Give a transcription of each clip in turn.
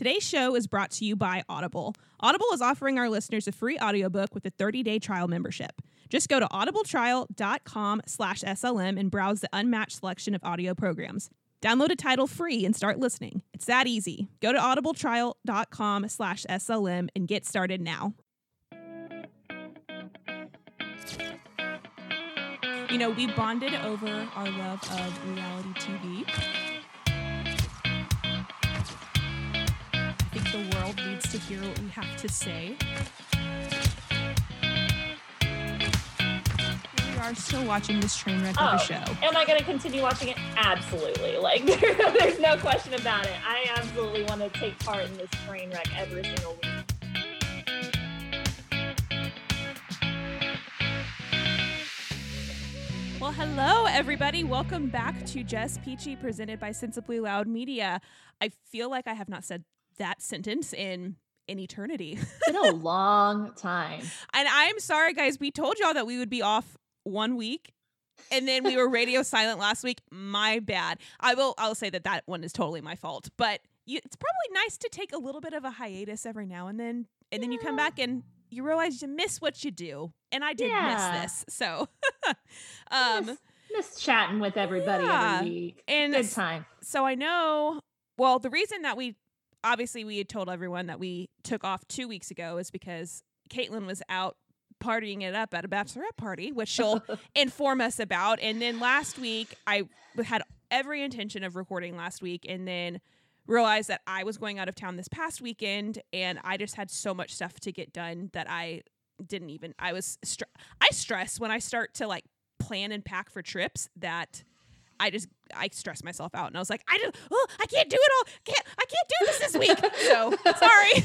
Today's show is brought to you by Audible. Audible is offering our listeners a free audiobook with a 30-day trial membership. Just go to audibletrial.com slash SLM and browse the unmatched selection of audio programs. Download a title free and start listening. It's that easy. Go to audibletrial.com slash SLM and get started now. You know, we bonded over our love of reality TV. Hear what we have to say. We are still watching this train wreck of Oh, a show. Am I going to continue watching it? Absolutely. Like, there's no question about it. I absolutely want to take part in this train wreck every single week. Well, hello, everybody. Welcome back to Just Peachy, presented by Sensibly Loud Media. I feel like I have not said that sentence in an eternity. It's been a long time. and I'm sorry, guys. We told y'all that we would be off one week. And then we were radio silent last week. My bad. I will. I'll say that that one is totally my fault. But you, it's probably nice to take a little bit of a hiatus every now and then, and then you come back and you realize you miss what you do. And I did Yeah. miss this. So, um, miss, miss chatting with everybody Yeah. every week. and Good time. so I know. Well, the reason that we obviously we had told everyone that we took off two weeks ago is because Caitlin was out partying it up at a bachelorette party, which she'll inform us about. And then last week, I had every intention of recording last week, and then realized that I was going out of town this past weekend, and I just had so much stuff to get done that I didn't even. I was str- I stress when I start to like plan and pack for trips that I just I stressed myself out and I was like I just oh I can't do it all. Can't I can't do this this week. So sorry.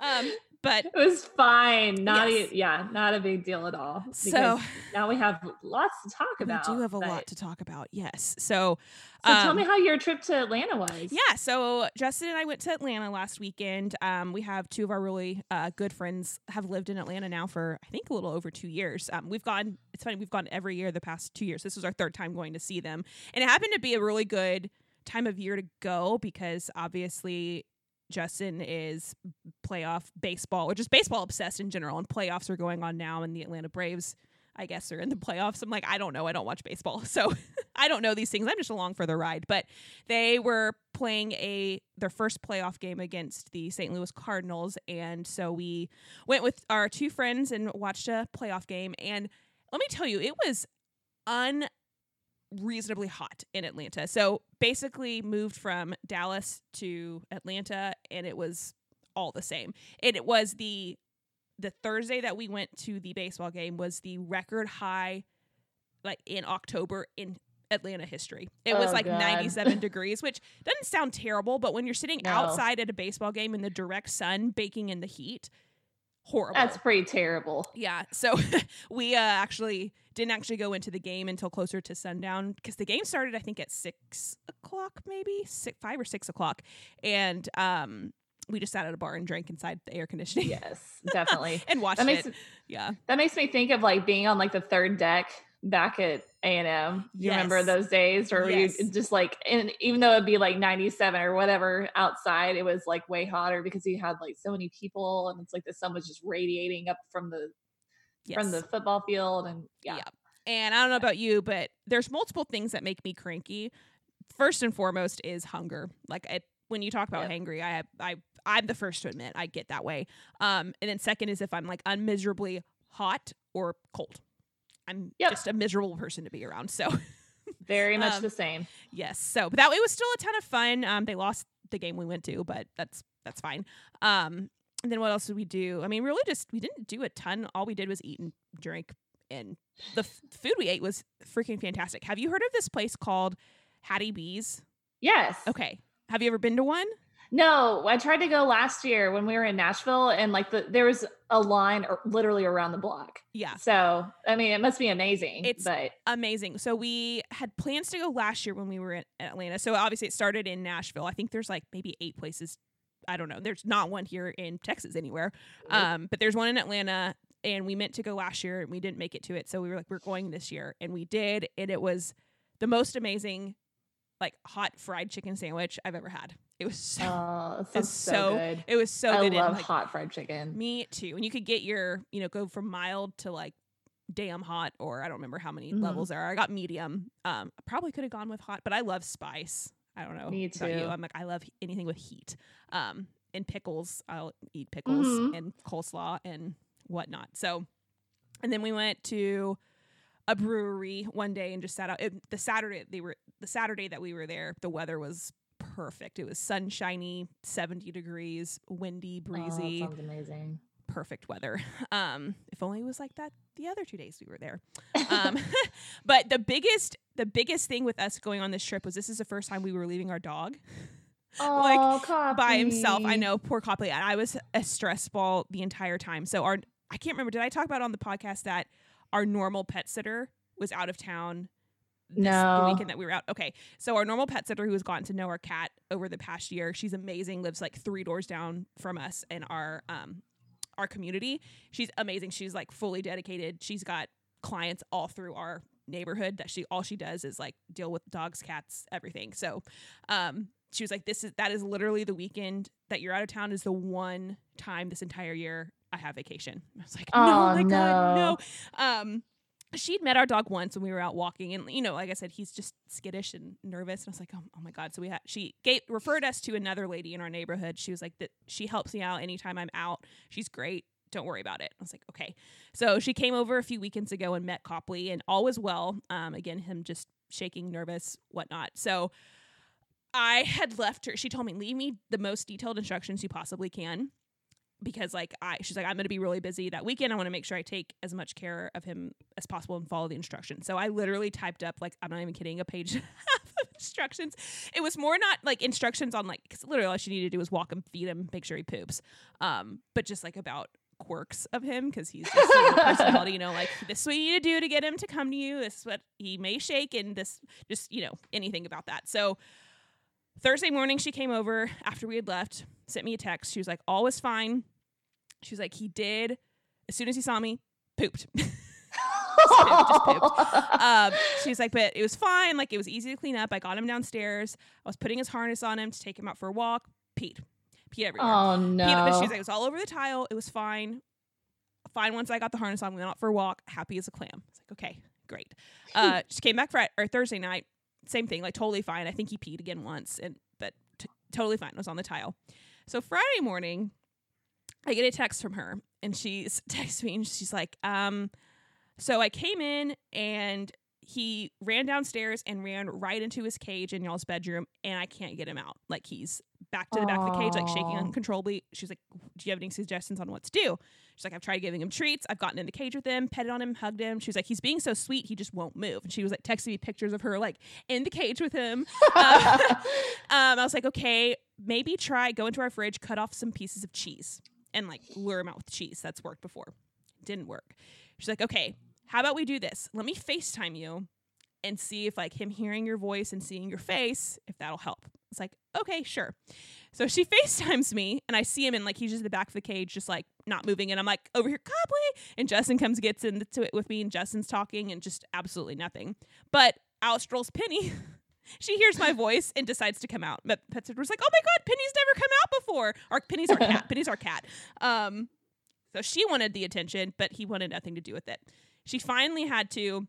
Um but It was fine. Not Yes. e- yeah, not a big deal at all. So- now we have lots to talk about. we do have a but- lot to talk about yes so So tell um, me how your trip to Atlanta was. Yeah, so Justin and I went to Atlanta last weekend. Um, we have two of our really uh, good friends have lived in Atlanta now for I think a little over two years. Um, we've gone. It's funny we've gone every year the past two years. This was our third time going to see them, and it happened to be a really good time of year to go because obviously Justin is playoff baseball or just baseball obsessed in general, and playoffs are going on now, and the Atlanta Braves. I guess are in the playoffs. I'm like, I don't know. I don't watch baseball. So I don't know these things. I'm just along for the ride. But they were playing a their first playoff game against the St. Louis Cardinals, and so we went with our two friends and watched a playoff game. And let me tell you, it was unreasonably hot in Atlanta. So basically, moved from Dallas to Atlanta, and it was all the same. And it was the the Thursday that we went to the baseball game was the record high, like in October in Atlanta history. It was Oh, like God. 97 degrees, which doesn't sound terrible, but when you're sitting No. outside at a baseball game in the direct sun, baking in the heat, horrible. That's pretty terrible. yeah. So we uh, actually didn't actually go into the game until closer to sundown because the game started, I think, at six o'clock, maybe six, five or six o'clock, and um, we just sat at a bar and drank inside the air conditioning Yes, definitely. and watched that makes it. Yeah. that makes me think of like being on like the third deck back at A and M. You remember those days, or Yes. you just like, and even though it'd be like ninety seven or whatever outside, it was like way hotter because you had like so many people, and it's like the sun was just radiating up from the Yes. from the football field, and yeah, Yeah. And I don't know about you, but there's multiple things that make me cranky. First and foremost is hunger. Like I, when you talk about Yep. hangry, I I I'm the first to admit I get that way. Um, and then second is if I'm like unmiserably hot or cold. I'm Yep. just a miserable person to be around. So very much Um, the same. yes. So but that it was still a ton of fun. Um, they lost the game we went to, but that's that's fine. Um, and then what else did we do? I mean, really just we didn't do a ton. All we did was eat and drink, and the f- food we ate was freaking fantastic. Have you heard of this place called Hattie B's? Yes. Okay. Have you ever been to one? No, I tried to go last year when we were in Nashville, and like the there was a line literally around the block. Yeah. So I mean, it must be amazing. It's- but Amazing. So we had plans to go last year when we were in Atlanta. So obviously it started in Nashville. I think there's like maybe eight places. I don't know. There's not one here in Texas anywhere. Um, but there's one in Atlanta, and we meant to go last year and we didn't make it to it. So we were like, we're going this year, and we did, and it was the most amazing like hot fried chicken sandwich I've ever had. It was so Oh, it that was so, so good. it was so I good. and, love like, hot fried chicken. Me too. And you could get your, you know, go from mild to like damn hot or I don't remember how many Mhm. levels there are. I got medium. Um I probably could have gone with hot, but I love spice. I don't know. Me too. I'm like I love anything with heat. Um and pickles. I'll eat pickles Mhm. and coleslaw and whatnot. So and then we went to a brewery one day and just sat out. It, the Saturday they were the Saturday that we were there, the weather was perfect. It was sunshiny, 70 degrees, windy, Oh, breezy that sounds amazing. perfect weather. Um, if only it was like that the other two days we were there. Um, but the biggest the biggest thing with us going on this trip was this is the first time we were leaving our dog oh, by himself. I know, poor Copley. And I was a stress ball the entire time. So our I can't remember. Did I talk about on the podcast that our normal pet sitter was out of town? This, the No. weekend that we were out. Okay, so our normal pet sitter who has gotten to know our cat over the past year, she's amazing. Lives like three doors down from us in our um our community. She's amazing. She's like fully dedicated. She's got clients all through our neighborhood that she all she does is like deal with dogs, cats, everything. So um she was like this is that is literally the weekend that you're out of town is the one time this entire year I have vacation. I was like, no, Oh, my god, no. no. Um she'd met our dog once when we were out walking and you know like i said he's just skittish and nervous. And i was like oh, oh my god. So we had she gave, referred us to another lady in our neighborhood. She was like that she helps me out anytime i'm out. She's great. Don't worry about it. I was like okay. So she came over a few weekends ago and met copley and all was well. Um again him just shaking nervous whatnot. So i had left her she told me leave me the most detailed instructions you possibly can because like I she's like I'm going to be really busy that weekend. I want to make sure I take as much care of him as possible and follow the instructions. So I literally typed up like I'm not even kidding a page and a half of instructions. It was more not like instructions on like cuz literally all she needed to do was walk him, feed him, make sure he poops. Um but just like about quirks of him because he's just little personality, you know, like this is what you need to do to get him to come to you. This is what he may shake and this just, you know, anything about that. So Thursday morning, she came over after we had left, sent me a text. She was like, all was fine. She was like, he did, as soon as he saw me, pooped. pooped, just pooped. um, she was like, but it was fine. Like, it was easy to clean up. I got him downstairs. I was putting his harness on him to take him out for a walk. Peed. Peed everywhere. oh Peed, but no. she was like, it was all over the tile. It was fine. Fine once I got the harness on. We went out for a walk. Happy as a clam. It's like, okay, great. Uh, she came back Friday or Thursday night. Same thing, like totally fine. I think he peed again once, and but t- totally fine. It was on the tile. So Friday morning, I get a text from her, and she's texts me, and she's like, um, so I came in and he ran downstairs and ran right into his cage in y'all's bedroom, and I can't get him out. Like he's back to the back of the cage, like shaking uncontrollably. She's like, "Do you have any suggestions on what to do?" She's like, "I've tried giving him treats. I've gotten in the cage with him, petted on him, hugged him." She was like, "He's being so sweet, he just won't move." And she was like texting me pictures of her like in the cage with him. Uh, um, I was like, "Okay, maybe try go into our fridge, cut off some pieces of cheese, and like lure him out with cheese. That's worked before. Didn't work." She's like, "Okay, how about we do this? Let me FaceTime you." and see if like him hearing your voice and seeing your face if that'll help it's like okay sure so she facetimes me and i see him and like he's just in the back of the cage just like not moving and i'm like over here copley and justin comes gets into it with me and justin's talking and just absolutely nothing but out strolls penny she hears my voice and decides to come out but pet was like oh my god penny's never come out before or penny's our cat penny's our cat um so she wanted the attention but he wanted nothing to do with it she finally had to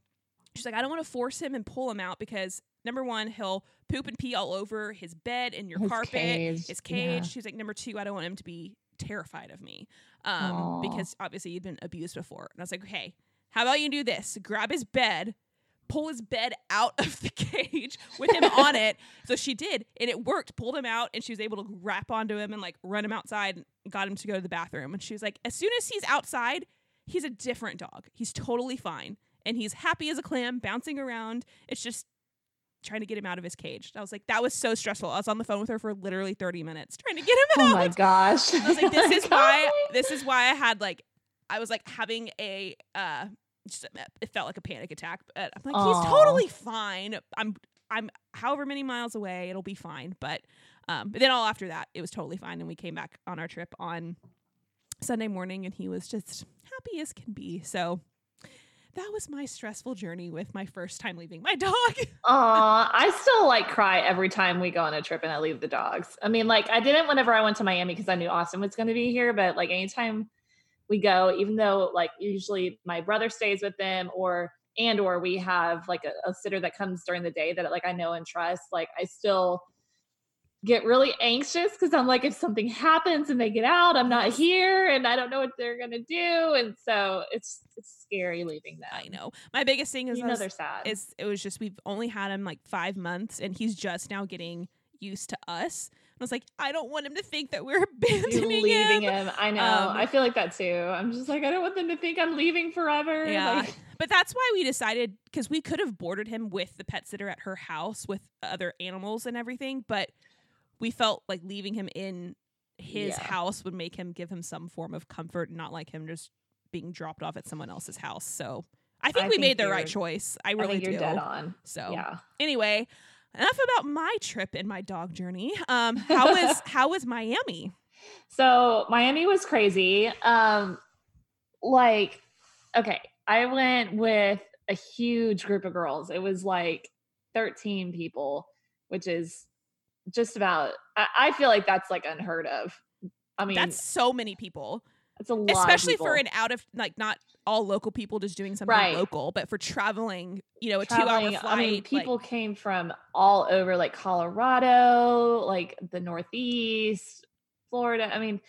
she's like, I don't want to force him and pull him out because number one, he'll poop and pee all over his bed and your His carpet, cage, his cage. yeah. She's like, number two, I don't want him to be terrified of me um, because obviously he'd been abused before. And I was like, okay, how about you do this? Grab his bed, pull his bed out of the cage with him on it. So she did, and it worked. Pulled him out, and she was able to wrap onto him and like run him outside and got him to go to the bathroom. And she was like, as soon as he's outside, he's a different dog. He's totally fine. And he's happy as a clam, bouncing around. It's just trying to get him out of his cage. I was like, that was so stressful. I was on the phone with her for literally 30 minutes trying to get him out. oh my gosh. I was like, this is why this is why I had like I was like having a uh just it felt like a panic attack. But I'm like, he's totally fine. I'm I'm however many miles away, it'll be fine. But um but then all after that, it was totally fine. And we came back on our trip on Sunday morning and he was just happy as can be. So that was my stressful journey with my first time leaving my dog. Aw, I still like cry every time we go on a trip and I leave the dogs. I mean, like I didn't whenever I went to Miami because I knew Austin was going to be here, but like anytime we go, even though like usually my brother stays with them or and or we have like a, a sitter that comes during the day that like I know and trust, like I still get really anxious because I'm like, if something happens and they get out, I'm not here and I don't know what they're gonna do. And so it's it's scary leaving them. I know. My biggest thing is You know they're sad. is it was just we've only had him like five months and he's just now getting used to us. I was like, I don't want him to think that we're abandoning leaving him. him. I know. Um, I feel like that too. I'm just like, I don't want them to think I'm leaving forever. Yeah. Like, But that's why we decided because we could have boarded him with the pet sitter at her house with other animals and everything, but we felt like leaving him in his Yeah. house would make him give him some form of comfort, and not like him just being dropped off at someone else's house. So I think I we think made the right choice. I I really think you're do. dead on. So Yeah. anyway, enough about my trip and my dog journey. Um, how was how was Miami? So Miami was crazy. Um, like, okay, I went with a huge group of girls. It was like 13 people, which is just about. I, I feel like that's like unheard of. I mean, That's so many people, that's a lot, of especially for an out of like not all local people just doing something Right. local, but for traveling, you know, a two hour flight. I mean, like- people came from all over, like Colorado, like the Northeast, Florida. I mean,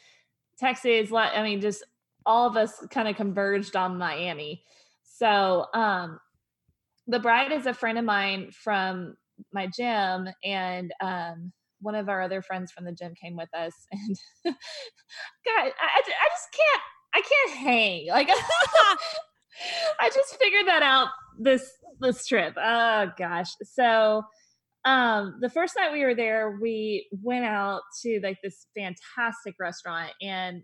Texas. I mean, just all of us kind of converged on Miami. So, um, the bride is a friend of mine from my gym, and um, one of our other friends from the gym came with us. And God, I, I just can't. I can't hang. Like I just figured that out this this trip. Oh gosh. So um the first night we were there, we went out to like this fantastic restaurant and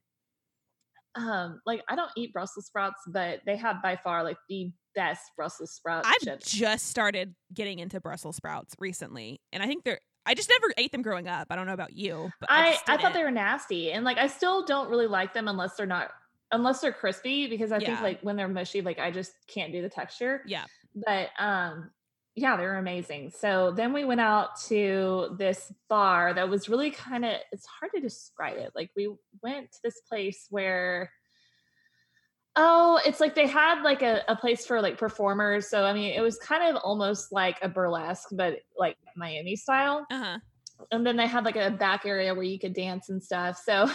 um like I don't eat Brussels sprouts, but they have by far like the best Brussels sprout I've chips. just started getting into Brussels sprouts recently, and I think they're. I just never ate them growing up. I don't know about you, but I, I, I thought they were nasty and like I still don't really like them unless they're not unless they're crispy because I Yeah. think like when they're mushy like I just can't do the texture. Yeah. But um yeah, they were amazing. So then we went out to this bar that was really kind of it's hard to describe it. Like we went to this place where Oh, it's like they had like a, a place for like performers. So I mean, it was kind of almost like a burlesque, but like Miami style Uh huh. and then they had like a back area where you could dance and stuff. So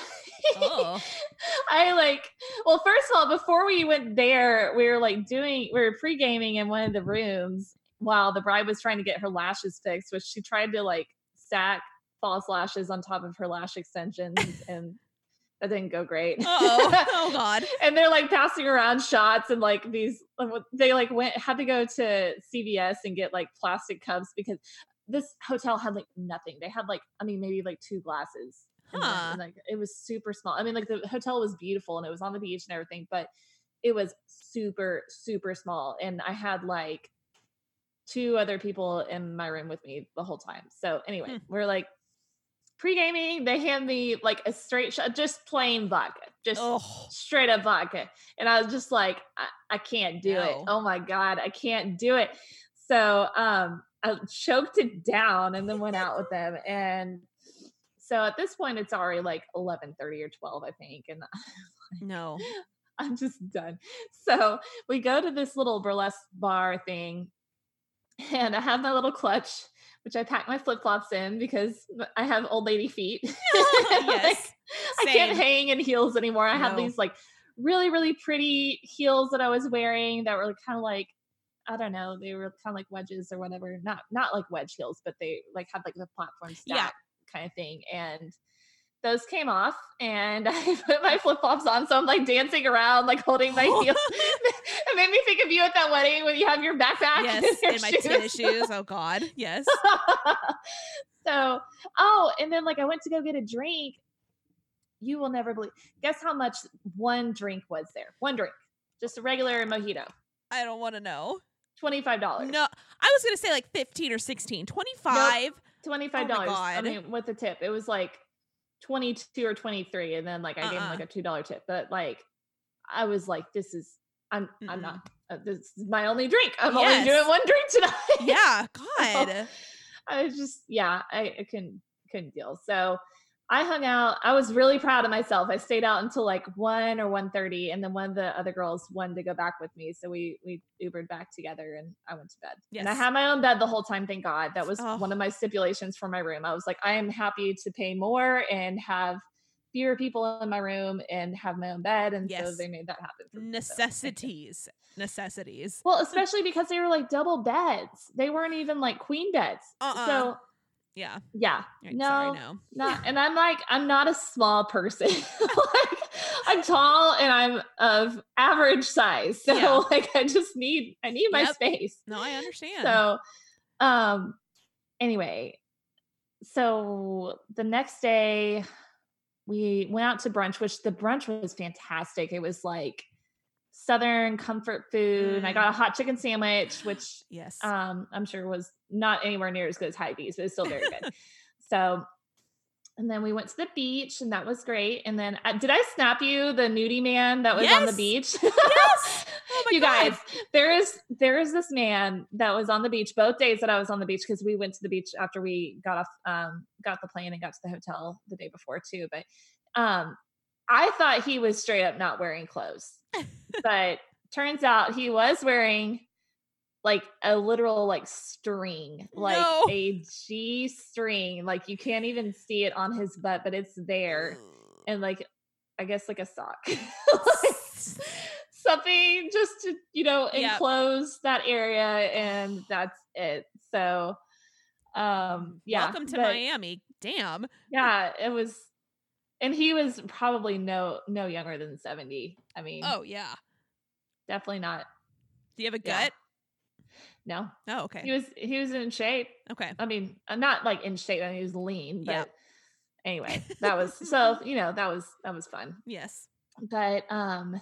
Oh. I like well, first of all, before we went there, we were like doing we were pre-gaming in one of the rooms while the bride was trying to get her lashes fixed, which she tried to like stack false lashes on top of her lash extensions and that didn't go great. Oh. Oh God. and they're like passing around shots and like these they like went had to go to CVS and get like plastic cups because this hotel had like nothing. They had like I mean maybe like two glasses. Huh. and, like it was super small. I mean like the hotel was beautiful and it was on the beach and everything, but it was super super small and I had like two other people in my room with me the whole time. So anyway, Hmm. we're like pre-gaming they hand me like a straight shot just plain vodka just Oh. straight up vodka. And I was just like, I, I can't do it. Oh my God, I can't do it. So um I choked it down and then went out with them. And so at this point it's already like 11 30 or 12, I think. And No. I'm just done. So we go to this little burlesque bar thing, and I have my little clutch, which I pack my flip flops in because I have old lady feet. Like, yes. I can't hang in heels anymore. I have these like really, really pretty heels that I was wearing that were kind of like, I don't know, they were kind of like wedges or whatever. Not not like wedge heels, but they like had like the platform stack Yeah. kind of thing. And those came off and I put my flip flops on. So I'm like dancing around, like holding my heels. it made me think of you at that wedding when you have your backpack yes. and your In my shoes. tennis shoes. Oh God. Yes. so, oh, and then like I went to go get a drink. You will never believe. Guess how much one drink was there? One drink, just a regular mojito, I don't want to know. twenty five dollars. No, I was gonna say like fifteen or 16. 25. twenty five dollars. I mean, with the tip, it was like twenty two or twenty three, and then like I gave him Uh-uh. like a two dollar tip. But like, I was like, this is I'm I'm not uh, this is my only drink. I'm Yes. only doing one drink tonight. Yeah, God. I was just, yeah, I, I couldn't couldn't deal. So I hung out. I was really proud of myself. I stayed out until like one or 1.30 and then one of the other girls wanted to go back with me. So we we Ubered back together and I went to bed. And I had my own bed the whole time, thank God. That was Oh. one of my stipulations for my room. I was like, I am happy to pay more and have fewer people in my room and have my own bed. And so they made that happen. for me. So. Necessities. Necessities. Well, especially because they were like double beds. They weren't even like queen beds. Uh-uh. So Yeah. yeah, Right, no, Sorry, no. not. And I'm like, I'm not a small person. like, I'm tall and I'm of average size. So Yeah. like, I just need, I need my Yep. space. No, I understand. So, um, anyway, so the next day we went out to brunch, which the brunch was fantastic. It was like Southern comfort food. I Mm. got a hot chicken sandwich, which yes. um, I'm sure was not anywhere near as good as Hattie B's, but it's still very good. so, and then we went to the beach, and that was great. And then, uh, did I snap you the nudie man that was on the beach? yes. Oh my you God. guys, there is there is this man that was on the beach both days that I was on the beach because we went to the beach after we got off um got the plane and got to the hotel the day before too. But um, I thought he was straight up not wearing clothes, but turns out he was wearing like a literal like string, like No. a G string. Like you can't even see it on his butt, but it's there. And like I guess like a sock. Like, something just to, you know, Yep. enclose that area and that's it. So um yeah. Welcome to but- Miami. Damn. Yeah, it was and he was probably no no younger than 70. I mean, Oh yeah. definitely not. Do you have a Yeah. gut? No. Oh, okay. He was he was in shape. Okay. I mean, uh, not like in shape. I mean, he was lean, but Yeah. anyway, that was so you know that was that was fun. Yes. But um,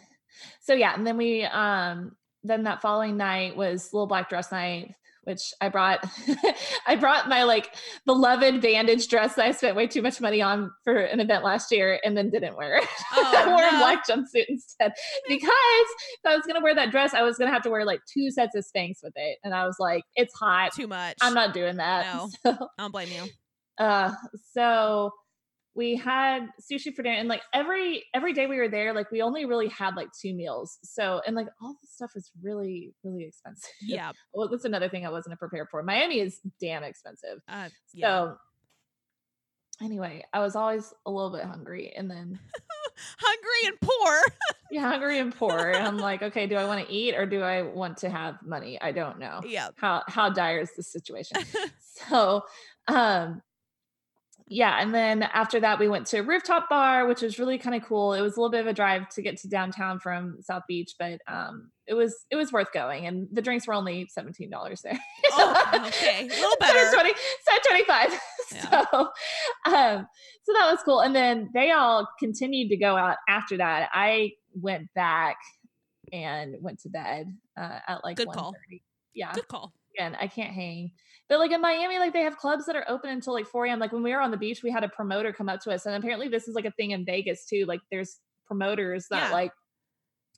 so yeah, and then we um then that following night was little black dress night, which I brought. I brought my like beloved bandage dress that I spent way too much money on for an event last year, and then didn't wear it. Oh, I wore no. a black jumpsuit instead because if I was gonna wear that dress, I was gonna have to wear like two sets of Spanx with it, and I was like, it's hot. Too much. I'm not doing that. No. So, I don't blame you. uh, so we had sushi for dinner, and like every every day we were there, like we only really had like two meals. So and like all the stuff was really really expensive. Yeah. Well, that's another thing I wasn't prepared for. Miami is damn expensive. Uh, yeah. So anyway, I was always a little bit hungry, and then Hungry and poor. yeah, hungry and poor. and I'm like, okay, do I want to eat or do I want to have money? I don't know. yeah. How how dire is the situation? so um yeah and then after that we went to a rooftop bar which was really kind of cool it was a little bit of a drive to get to downtown from south beach but um it was it was worth going and the drinks were only $17 there Oh, okay. A little better. of 20 instead of 25 Yeah. so um so that was cool and then they all continued to go out after that i went back and went to bed uh, at like Good call. yeah Good call. Again, I can't hang. But like in Miami, like they have clubs that are open until like 4 a.m. Like when we were on the beach, we had a promoter come up to us. And apparently this is like a thing in Vegas too. Like there's promoters that Yeah. like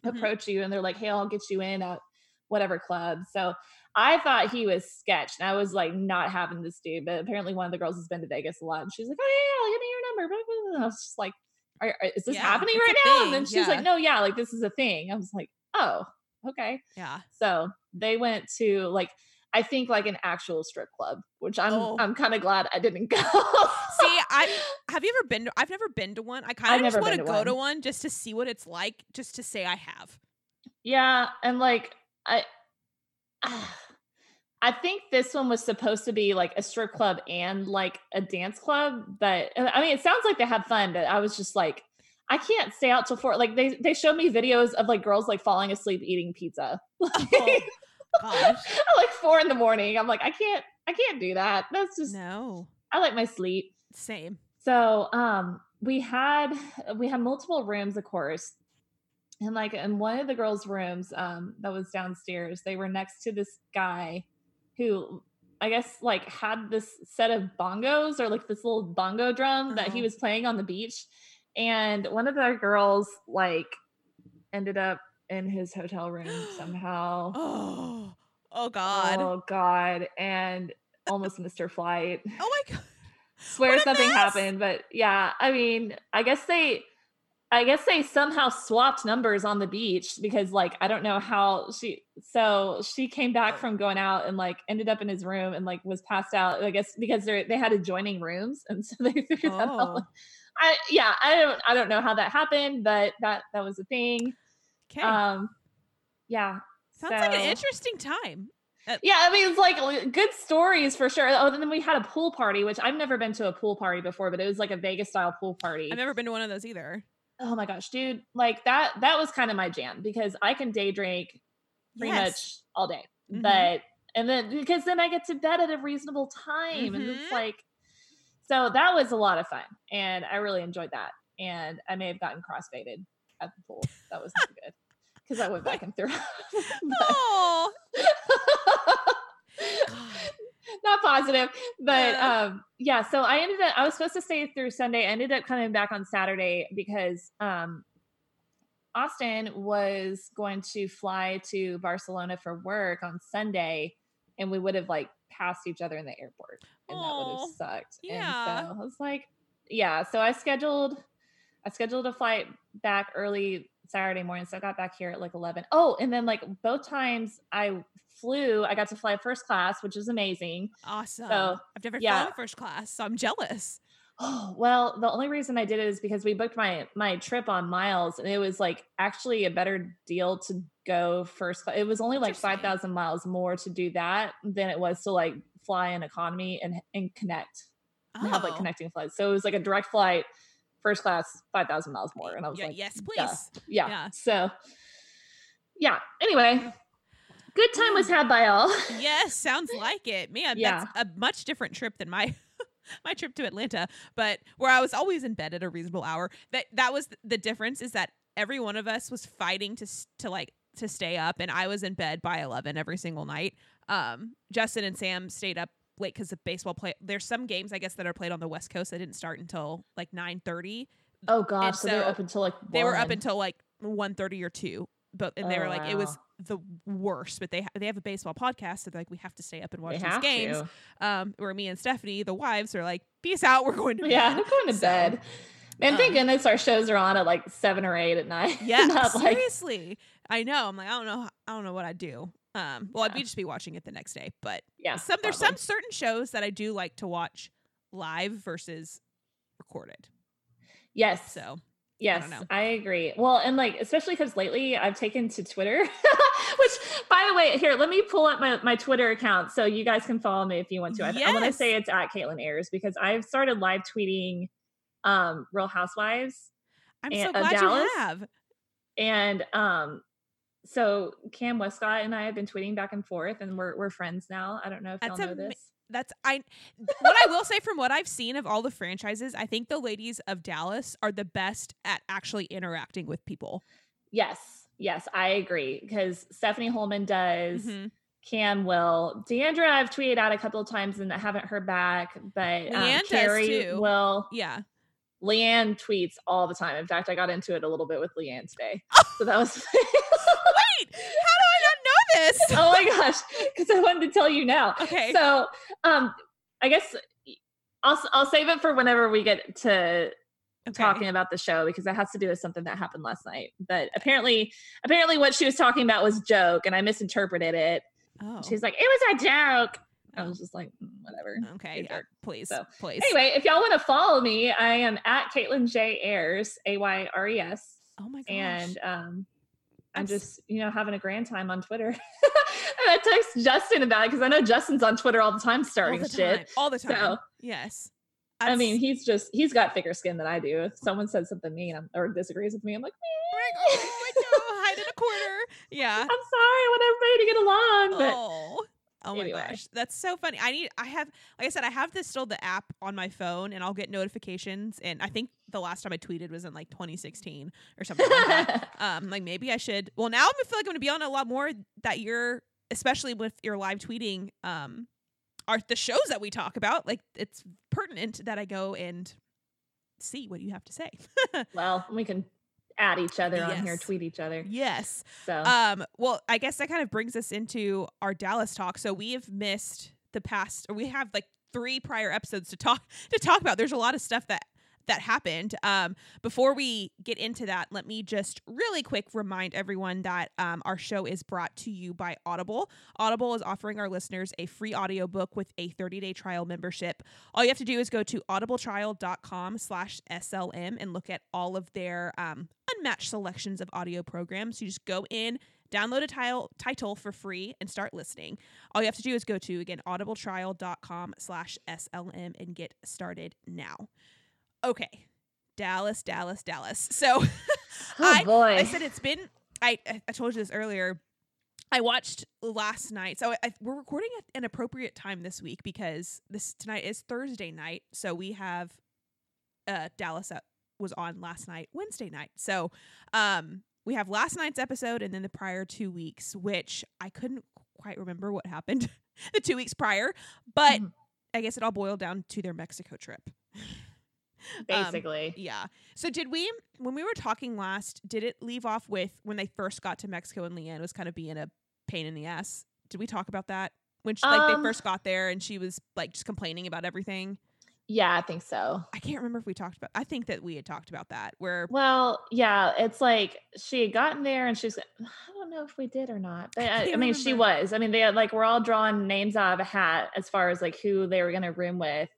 Mhm. approach you and they're like, hey, I'll get you in at whatever club. So I thought he was sketch and I was like not having this dude. But apparently one of the girls has been to Vegas a lot. And she's like, oh yeah, yeah, give me your number. And I was just like, are, is this Yeah, happening right now? And then she's like, no, yeah, like this is a thing. I was like, oh, okay. Yeah. So they went to like I think like an actual strip club, which I'm Oh. I'm kind of glad I didn't go. See, I have you ever been to I've never been to one. I kind of just want to to go to one. one just to see what it's like, just to say I have. yeah, and like I I think this one was supposed to be like a strip club and like a dance club, but uh, I mean it sounds like they had fun, but I was just like I can't stay out till four. Like they they showed me videos of like girls like falling asleep eating pizza. Oh, gosh. Like four in the morning. I'm like, I can't, I can't do that. That's just No. I like my sleep. Same. So um we had we had multiple rooms, of course. And like in one of the girls' rooms um that was downstairs, they were next to this guy who I guess like had this set of bongos or like this little bongo drum that he Uh-huh. was playing on the beach. And one of the girls like ended up in his hotel room somehow. Oh, oh God. Oh God. And almost missed her flight. Oh my God. Swears nothing mess. happened, but yeah, I mean, I guess they I guess they somehow swapped numbers on the beach because like I don't know how she so she came back from going out and like ended up in his room and like was passed out. I guess because they they had adjoining rooms and so they figured that out. Oh. I yeah, I don't I don't know how that happened, but that that was a thing. Okay. Um yeah. Sounds like an interesting time. Yeah, I mean, it's like good stories for sure. Oh, and then we had a pool party, which I've never been to a pool party before, but it was like a Vegas style pool party. I've never been to one of those either. oh my gosh, dude, like that that was kind of my jam because I can day drink pretty Yes. much all day. Mhm. But and then because then I get to bed at a reasonable time and it's Mhm. like so that was a lot of fun and I really enjoyed that. And I may have gotten crossfaded at the pool. That was not good. Because I went back and threw. Oh, not positive but Yeah. um yeah so i ended up i was supposed to stay through sunday i ended up coming back on saturday because um austin was going to fly to barcelona for work on sunday and we would have like passed each other in the airport and that would have sucked yeah. and so i was like yeah so i scheduled i scheduled a flight back early saturday morning so i got back here at like 11 oh and then like both times i flew i got to fly first class which is amazing awesome. So, I've never yeah. flown first class, so I'm jealous. Oh, well, the only reason I did it is because we booked my my trip on miles and it was like actually a better deal to go first class. It was only like 5,000 miles more to do that than it was to like fly in economy and and connect and have like Oh. connecting flights. So it was like a direct flight first class 5,000 miles more and I was Yeah, like yes, please. yeah. yeah. So yeah, anyway, good time was had by all. Yes, sounds like it. Man, Yeah. that's a much different trip than my my trip to Atlanta, but where I was always in bed at a reasonable hour. That that was the difference is that every one of us was fighting to s- to like to stay up and I was in bed by 11 every single night. Um Justin and Sam stayed up late cuz of baseball play. There's some games I guess that are played on the West Coast that didn't start until like 9:30. Oh gosh, so, they're up until like They were up until like 1:30 or 2. But and they Oh, were like it was the worst, but they ha- they have a baseball podcast so they're like we have to stay up and watch these games to. um, where me and Stephanie, the wives, are like, "Peace out, we're going to bed." Yeah, I'm going to So, bed. Man, thank um, goodness our shows are on at like seven or eight at night. Yeah, like seriously. I know. I'm like, I don't know. I don't know what I'd do. Um, well, I'd be just be watching it the next day. But yeah. some there's some certain shows that I do like to watch live versus recorded. Yes. So Yes, know. I, agree. Well, and like especially because lately I've taken to Twitter, which by the way, here let me pull up my, my Twitter account so you guys can follow me if you want to. I, I want to say it's at Caitlin Ayres because I've started live tweeting um Real Housewives I'm And- so glad Dallas? you have. and um so Cam Westcott and I have been tweeting back and forth and we're we're friends now. I don't know if That's y'all know ama- this. That's I. What I will say from what I've seen of all the franchises, I think the ladies of Dallas are the best at actually interacting with people. Yes, yes, I agree because Stephanie Hollman does. Mhm. Cam will. D'Andra, I've tweeted out a couple of times and I haven't heard back, but um, LeeAnne Carrie will. Yeah. LeeAnne tweets all the time. In fact, I got into it a little bit with LeeAnne today. So that was. Wait, how do I not know this? oh my gosh, because I wanted to tell you now. Okay. So, um, I guess I'll I'll save it for whenever we get to Okay. talking about the show because it has to do with something that happened last night. But apparently, apparently, what she was talking about was joke, and I misinterpreted it. Oh. She's like, "It was a joke." I was just like, "Mm, "Whatever." okay. Yeah, please, So, please. Anyway, if y'all want to follow me, I am at Caitlin J Ayres, A Y R E S, oh my gosh. and um, I'm just you know having a grand time on Twitter. and I text Justin about it because I know Justin's on Twitter all the time all starting the shit. All the time. So- yes. I mean, he's just he's got thicker skin than I do. If someone says something mean I'm, or disagrees with me, I'm like, like, oh my god, hide in a corner. Yeah. I'm sorry, I want everybody to get along, but oh. Oh my anyway. gosh, that's so funny. I need. I have, like I said, I have this still the app on my phone, and I'll get notifications. And I think the last time I tweeted was in like 2016 or something. like that. um, like maybe I should. Well, now I feel like I'm gonna be on a lot more that you're, especially with your live tweeting. Um, are the shows that we talk about like it's pertinent that I go and see what you have to say. well, we can at each other on here, tweet each other. Yes. So Um, well, I guess that kind of brings us into our Dallas talk. So we have missed the past, or we have like three prior episodes to talk to talk about. There's a lot of stuff that that happened. Um, before we get into that, let me just really quick remind everyone that um, our show is brought to you by Audible. Audible is offering our listeners a free audiobook with a 30-day trial membership. All you have to do is go to audibletrial.com slash SLM and look at all of their um, unmatched selections of audio programs. You just go in, download a title title for free and start listening. All you have to do is go to again audibletrial.com slash SLM and get started now. Okay. Dallas, Dallas, Dallas. So oh I- boy. I said it's been. I I I told you this earlier. I watched last night, so I, we're recording at an appropriate time this week because this tonight is Thursday night. So we have uh Dallas that was on last night, Wednesday night. So um we have last night's episode and then the prior two weeks, which I couldn't quite remember what happened the two weeks prior, but Mhm. I guess it all boiled down to their Mexico trip. Um, Basically. yeah. So did we when we were talking last, did it leave off with when they first got to Mexico and LeeAnne was kind of being a pain in the ass? Did we talk about that? When she, like they Um, first got there and she was like just complaining about everything. Yeah, I think so. I can't remember if we talked about I think that we had talked about that where Well, yeah, it's like she had gotten there and she's I don't know if we did or not. But I, I can't mean, she was. I mean, they had, like we're all drawing names out of a hat as far as like who they were going to room with.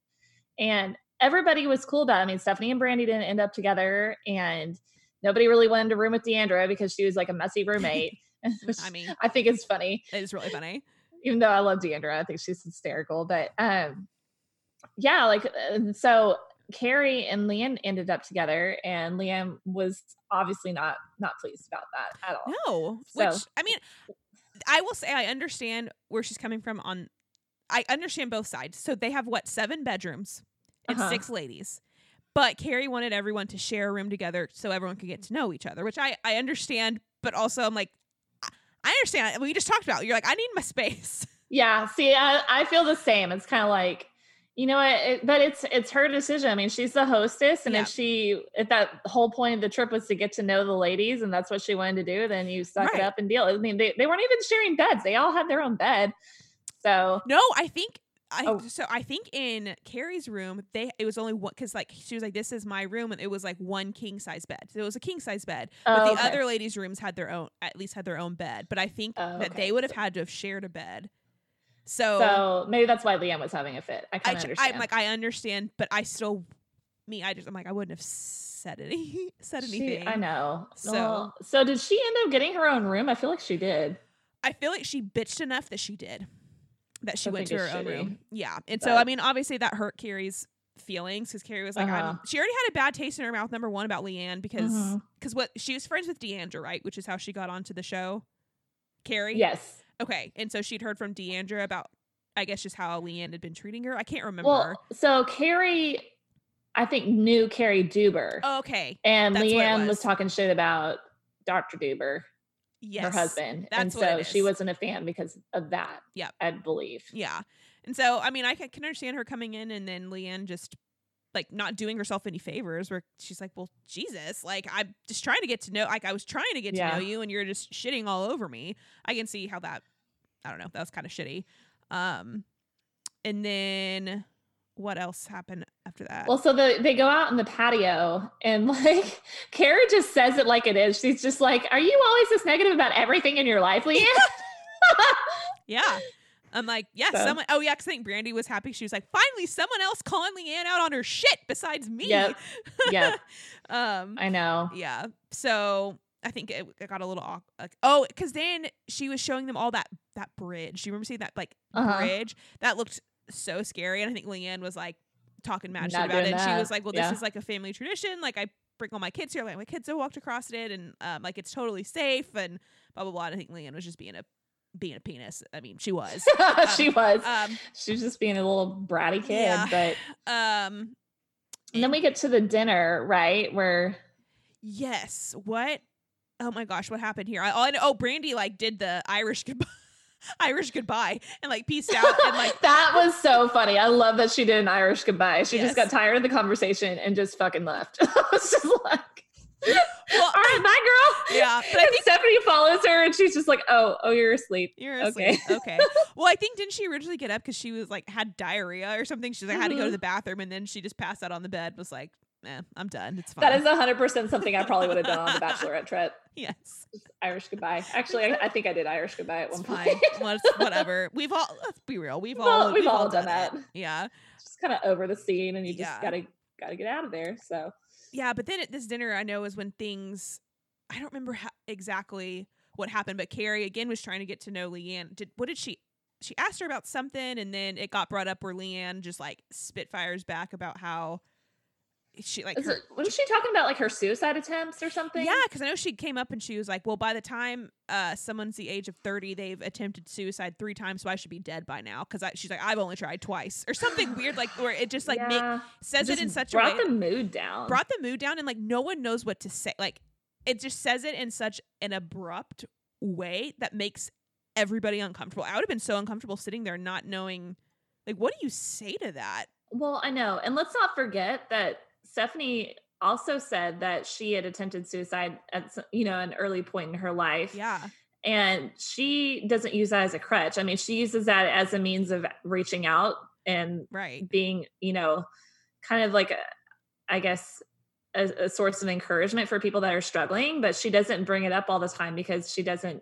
And everybody was cool about it. I mean, Stephanie and Brandi didn't end up together and nobody really wanted to room with D'Andra because she was like a messy roommate. which I mean, I think it's funny. it is really funny. even though I love D'Andra, I think she's hysterical. But um, yeah, like so Carrie and LeeAnne ended up together, and LeeAnne was obviously not not pleased about that at all. No. So- Which I mean I will say I understand where she's coming from on I understand both sides. So they have what, seven bedrooms and Uh-huh. six ladies. But Carrie wanted everyone to share a room together so everyone could get to know each other, which I, I understand, but also I'm like, I- I understand. We just talked about. it. You're like, I need my space. Yeah, see, I, I feel the same. It's kind of like, you know what? It, but it's it's her decision. I mean, she's the hostess, and Yeah. if she, if that whole point of the trip was to get to know the ladies, and that's what she wanted to do, then you suck Right. it up and deal. I mean, they they weren't even sharing beds; they all had their own bed. So No, I think I Oh. so I think in Carrie's room they it was only one because like she was like this is my room and it was like one king size bed. So it was a king size bed, but Oh, the okay. other ladies' rooms had their own at least had their own bed. But I think Oh, that okay. they would have had to have shared a bed. So, So maybe that's why LeeAnne was having a fit. I kind of understand. I'm like I understand, but I still me I just I'm like I wouldn't have said any said She- anything. I know. So- So, so did she end up getting her own room? I feel like she did. I feel like she bitched enough that she did. That she I went to her own shitty, room. Yeah. And so I mean obviously that hurt Carrie's feelings because Carrie was like, Uh-huh. she already had a bad taste in her mouth, number one, about LeeAnne because Mhm. because what she was friends with D'Andra, right? Which is how she got onto the show. Carrie? Yes. Okay. And so she'd heard from D'Andra about I guess just how LeeAnne had been treating her. I can't remember. Well, so Carrie, I think knew Cary Deuber, oh, okay. and that's LeeAnne was. was. talking shit about Dr. Deuber, Yes. her husband, that's and so she wasn't a fan because of that. Yep. I believe. Yeah. And so, I mean, I can understand her coming in and then Leanne just like not doing herself any favors where she's like, well, Jesus, like I'm just trying to get to know, like I was trying to get Yeah. to know you and you're just shitting all over me. I can see how that, I don't know, that was kind of shitty. Um, and then what else happened after that? Well, so the, they go out in the patio, and like Carrie just says it like it is. She's just like, "Are you always this negative about everything in your life, LeeAnne?" yeah. I'm like, yes, So- someone. Oh, yeah, because I think Brandi was happy. She was like, finally, someone else calling LeeAnne out on her shit besides me. Yeah, Yep. um, I know. Yeah. So I think it, it got a little awkward. Like, oh, because then she was showing them all that that bridge. Do you remember seeing that like Uh-huh. bridge? That looked so scary. And I think LeeAnne was like talking mad shit about it. And she was like, "Well, Yeah. this is like a family tradition. Like I bring all my kids here. Like my kids have walked across it, and um, like it's totally safe and blah blah blah." And I think LeeAnne was just being a being a penis. I mean, she was. she was. Um. she was just being a little bratty kid. Yeah. But Um. and then we get to the dinner, right? Where Yes. What? Oh my gosh, what happened here? I, all I know, oh, Brandi like did the Irish goodbye, Irish goodbye, and like peaced out, and like that was so funny. I love that she did an Irish goodbye. She Yes. just got tired of the conversation and just fucking left. I was just like, well, all right, my girl. Yeah, but I think Stephanie follows her and she's just like, "Oh, oh, you're asleep." You're Okay. asleep. Okay. well, I think didn't she originally get up because she was like had diarrhea or something? She's like had to go to Mhm. the bathroom and then she just passed out on the bed. Was like, eh, I'm done. It's fine. That is hundred percent something I probably would have done on the Bachelorette trip. yes. Just Irish goodbye. Actually, I, I think I did Irish goodbye at It's one fine. point. Well, whatever. We've all let's be real. We've, We've all- all we've all done it. that. Yeah. just kind of over the scene, and you just Yeah. gotta gotta get out of there. So Yeah, but then at this dinner, I know is when things. I don't remember ha- exactly what happened, but Carrie again was trying to get to know LeeAnne. Did what did she? She asked her about something, and then it got brought up where LeeAnne just like spitfires back about how she like her, was she talking about like her suicide attempts or something? yeah, because I know she came up and she was like, "Well, by the time uh, someone's the age of thirty, they've attempted suicide three times, so I should be dead by now." Because she's like, "I've only tried twice," or something weird like where it just like make, Yeah. says it in such a brought the mood down. brought the mood down and like no one knows what to say like it just says it in such an abrupt way that makes everybody uncomfortable i would have been so uncomfortable sitting there not knowing like what do you say to that Well, I know. And let's not forget that Stephanie also said that she had attempted suicide at you know an early point in her life. yeah And she doesn't use that as a crutch. I mean, she uses that as a means of reaching out and right being, you know, kind of like a I guess a, a source of encouragement for people that are struggling, but she doesn't bring it up all the time because she doesn't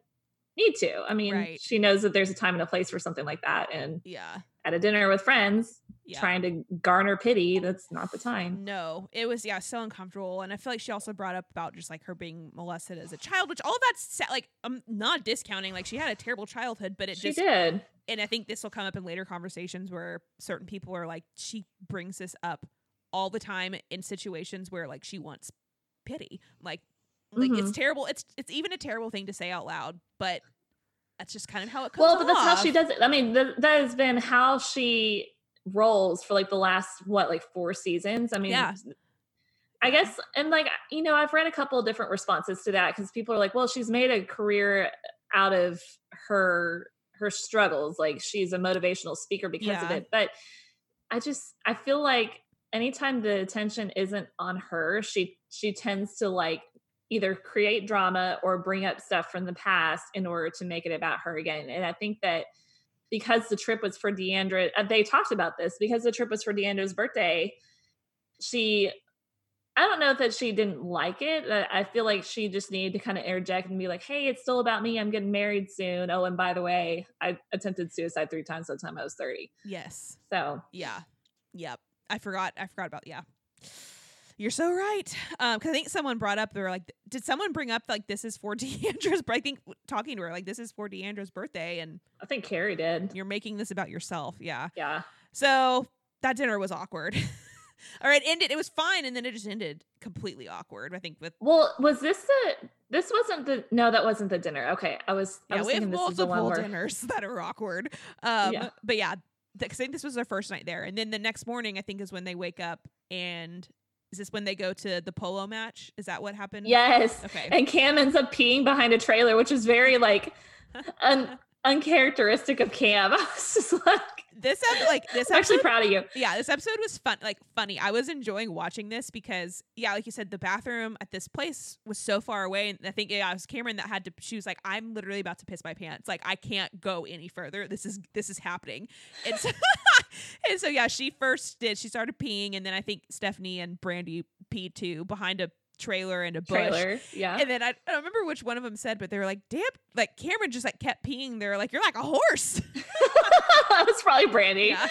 need to. I mean, Right. she knows that there's a time and a place for something like that. And yeah at a dinner with friends, yeah trying to garner pity, that's not the time. no it was yeah so uncomfortable and i feel like she also brought up about just like her being molested as a child which all of that's like i'm not discounting like she had a terrible childhood but it She just did. and I think this will come up in later conversations where certain people are like, she brings this up all the time in situations where like she wants pity. Like, like it's Mhm. terrible. It's it's even a terrible thing to say out loud, but that's just kind of how it comes. Well, but that's how she does it. I mean, th- that has been how she rolls for like the last what, like four seasons. I mean, Yeah. I guess, and like you know, I've read a couple of different responses to that because people are like, "Well, she's made a career out of her her struggles. Like she's a motivational speaker because of it." But I just I feel like anytime the attention isn't on her, she she tends to like either create drama or bring up stuff from the past in order to make it about her again. And I think that because the trip was for D'Andra, uh, they talked about this because the trip was for D'Andra's birthday. She, I don't know that she didn't like it. I feel like she just needed to kind of interject and be like, "Hey, it's still about me. I'm getting married soon. Oh, and by the way, I attempted suicide three times by the time I was 30." Yes. So Yeah. Yep. I forgot. I forgot about yeah. You're so right. Um, because I think someone brought up they were like, did someone bring up like this is for D'Andra's? But I think talking to her like this is for D'Andra's birthday, and I think Kary did. you're making this about yourself. Yeah. Yeah. So that dinner was awkward. or it ended. It was fine, and then it just ended completely awkward. I think with Well, was this the? This wasn't the. No, that wasn't the dinner. Okay, I was. I yeah, was we have thinking this the one multiple where. dinners that are awkward. Um, Yeah. but yeah, I think this was their first night there, and then the next morning, I think is when they wake up and. Is this when they go to the polo match? Is that what happened? Yes. Okay. And Cam ends up peeing behind a trailer, which is very like un- uncharacteristic of Cam. I was just like, This ep- like this I'm actually proud of you. yeah, this episode was fun, like funny. I was enjoying watching this because, yeah, like you said, the bathroom at this place was so far away, and I think yeah, it was Kameron that had to. She was like, "I'm literally about to piss my pants. Like, I can't go any further. This is this is happening." And so, and so yeah, she first did. She started peeing, and then I think Stephanie and Brandi peed too behind a trailer and a bush. Trailer. Yeah. And then I, I don't remember which one of them said, but they were like, "Damn!" Like Kameron just like kept peeing. They're like, "You're like a horse." that was probably Brandi. yeah.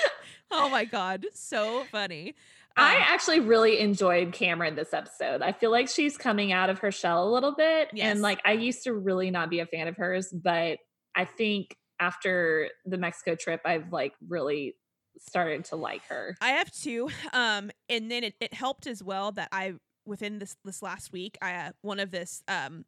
Oh my god, so funny. I Um, actually really enjoyed Kameron this episode. I feel like she's coming out of her shell a little bit. Yes. And like I used to really not be a fan of hers, but I think after the Mexico trip, I've like really started to like her. I have two. Um, and then it, it helped as well that I within this this last week, I uh, one of this um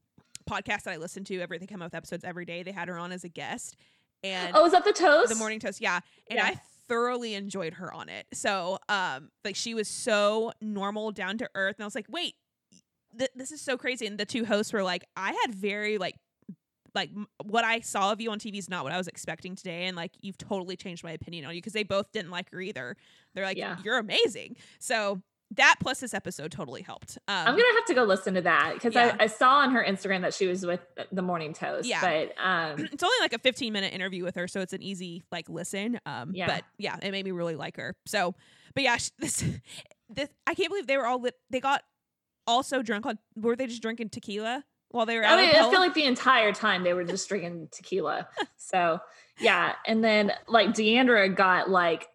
podcast that I listen to every they come out with episodes every day. They had her on as a guest, and Oh, is that the toast? the morning toast, yeah, and Yeah. I thoroughly enjoyed her on it. So, um, like she was so normal, down to earth, and I was like, wait, th- this is so crazy. And the two hosts were like, I had very like. Like what I saw of you on TV is not what I was expecting today, and like you've totally changed my opinion on you because they both didn't like her either. They're like, Yeah. "You're amazing." So that plus this episode totally helped. Um, I'm gonna have to go listen to that because Yeah. I, I saw on her Instagram that she was with the Morning Toast. Yeah. but um, it's only like a 15 minute interview with her, so it's an easy like listen. Um, Yeah. but yeah, it made me really like her. So, but yeah, this, this I can't believe they were all lit. They got all so drunk on. Were they just drinking tequila while they were I out? mean, I feel like the entire time they were just drinking tequila. So yeah, and then like D'Andra got like,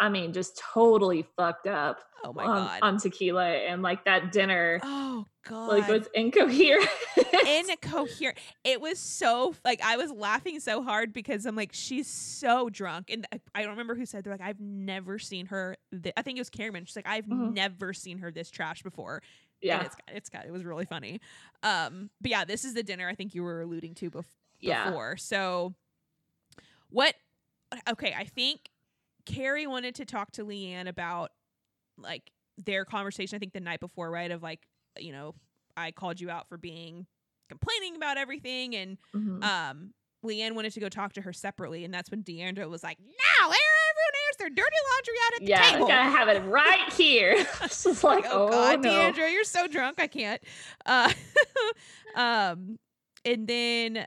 I mean, just totally fucked up oh my on, god. on tequila, and like that dinner oh god. like was incoherent. incoherent. It was so like I was laughing so hard because I'm like she's so drunk, and I- don't remember who said they're like I've never seen her. Th- I think it was Kameron. She's like I've Mhm. never seen her this trash before. and yeah, it's it's got it was really funny. Um, but yeah, this is the dinner I think you were alluding to bef- yeah. before. So what? Okay, I think Kary wanted to talk to LeeAnne about like their conversation. I think the night before, right? Of like you know I called you out for being complaining about everything, and Mhm. um. LeeAnne wanted to go talk to her separately, and that's when D'Andra was like, "No, air everyone airs their dirty laundry out at the yeah, I table." gotta have it right here. Just like, oh, oh, god, no. D'Andra, you're so drunk, I can't. Uh, um, and then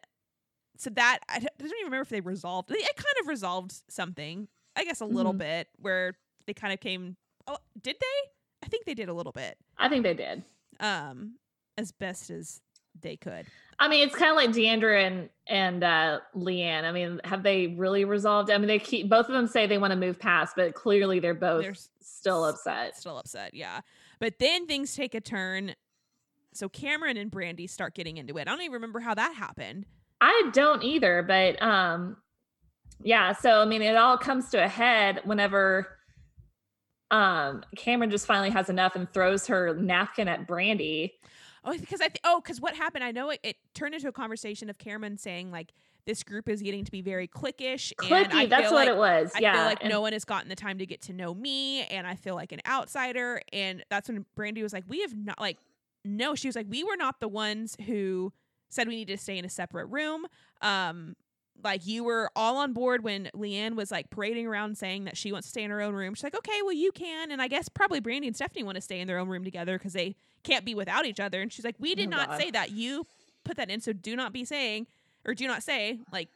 so that I don't even remember if they resolved. They it kind of resolved something, I guess, a little Mhm. bit where they kind of came. Oh, did they? I think they did a little bit. I think they did. Um, as best as they could. I mean, it's kind of like D'Andra and and uh, LeeAnne. I mean, have they really resolved? I mean, they keep both of them say they want to move past, but clearly they're both They're s- still upset. Still upset, yeah. But then things take a turn. So Kameron and Brandi start getting into it. I don't even remember how that happened. I don't either, but um, yeah. So I mean, it all comes to a head whenever um Kameron just finally has enough and throws her napkin at Brandi. Oh, because I th- oh, because what happened? I know it, it turned into a conversation of Kameron saying like this group is getting to be very cliquish. and I Clicky, that's feel what like, it was. yeah I feel like and- no one has gotten the time to get to know me, and I feel like an outsider. And that's when Brandi was like, "We have not like no." She was like, "We were not the ones who said we needed to stay in a separate room." Um, like you were all on board when LeeAnne was like parading around saying that she wants to stay in her own room. She's like, "Okay, well you can," and I guess probably Brandi and Stephanie want to stay in their own room together because they can't be without each other. And she's like, "We did Oh, not God. say that. You put that in, so do not be saying or do not say like."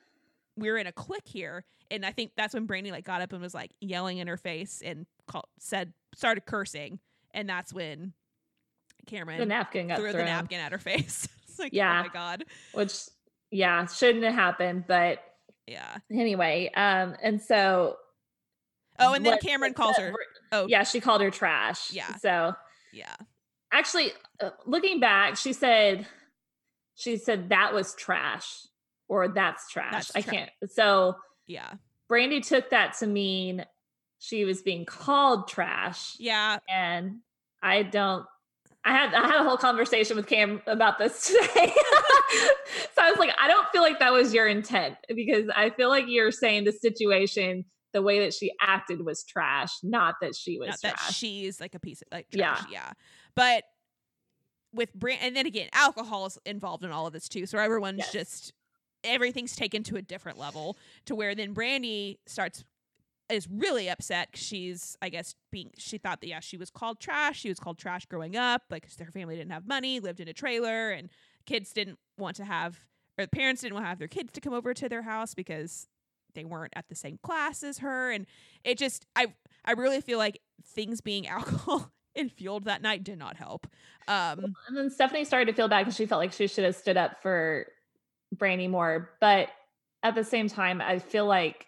we're in a clique here and i think that's when brandi like got up and was like yelling in her face and called, said started cursing and that's when kameron the napkin threw the napkin at her face it's like oh Yeah. oh my god which yeah shouldn't have happened, but yeah anyway, um, and so oh and then what- kameron calls that her oh Yeah, she called her trash. Yeah. So yeah actually, uh, looking back, she said, she said that was trash or that's trash. That's I tra- can't. So yeah Brandi took that to mean she was being called trash, yeah and I don't. I had I had a whole conversation with Cam about this today. so I was like, I don't feel like that was your intent because I feel like you're saying the situation, the way that she acted was trash, not that she was not trash. that she's like a piece of like Yeah. trash yeah but with brand and then again alcohol is involved in all of this too so everyone's Yes. just everything's taken to a different level to where then brandi starts is really upset she's i guess being she thought that yeah she was called trash. She was called trash growing up like her family didn't have money lived in a trailer and kids didn't want to have or the parents didn't want to have their kids to come over to their house because they weren't at the same class as her. And it just i i really feel like things being alcohol and fueled that night did not help. Um And then Stephanie started to feel bad because she felt like she should have stood up for Brandi more. But at the same time, I feel like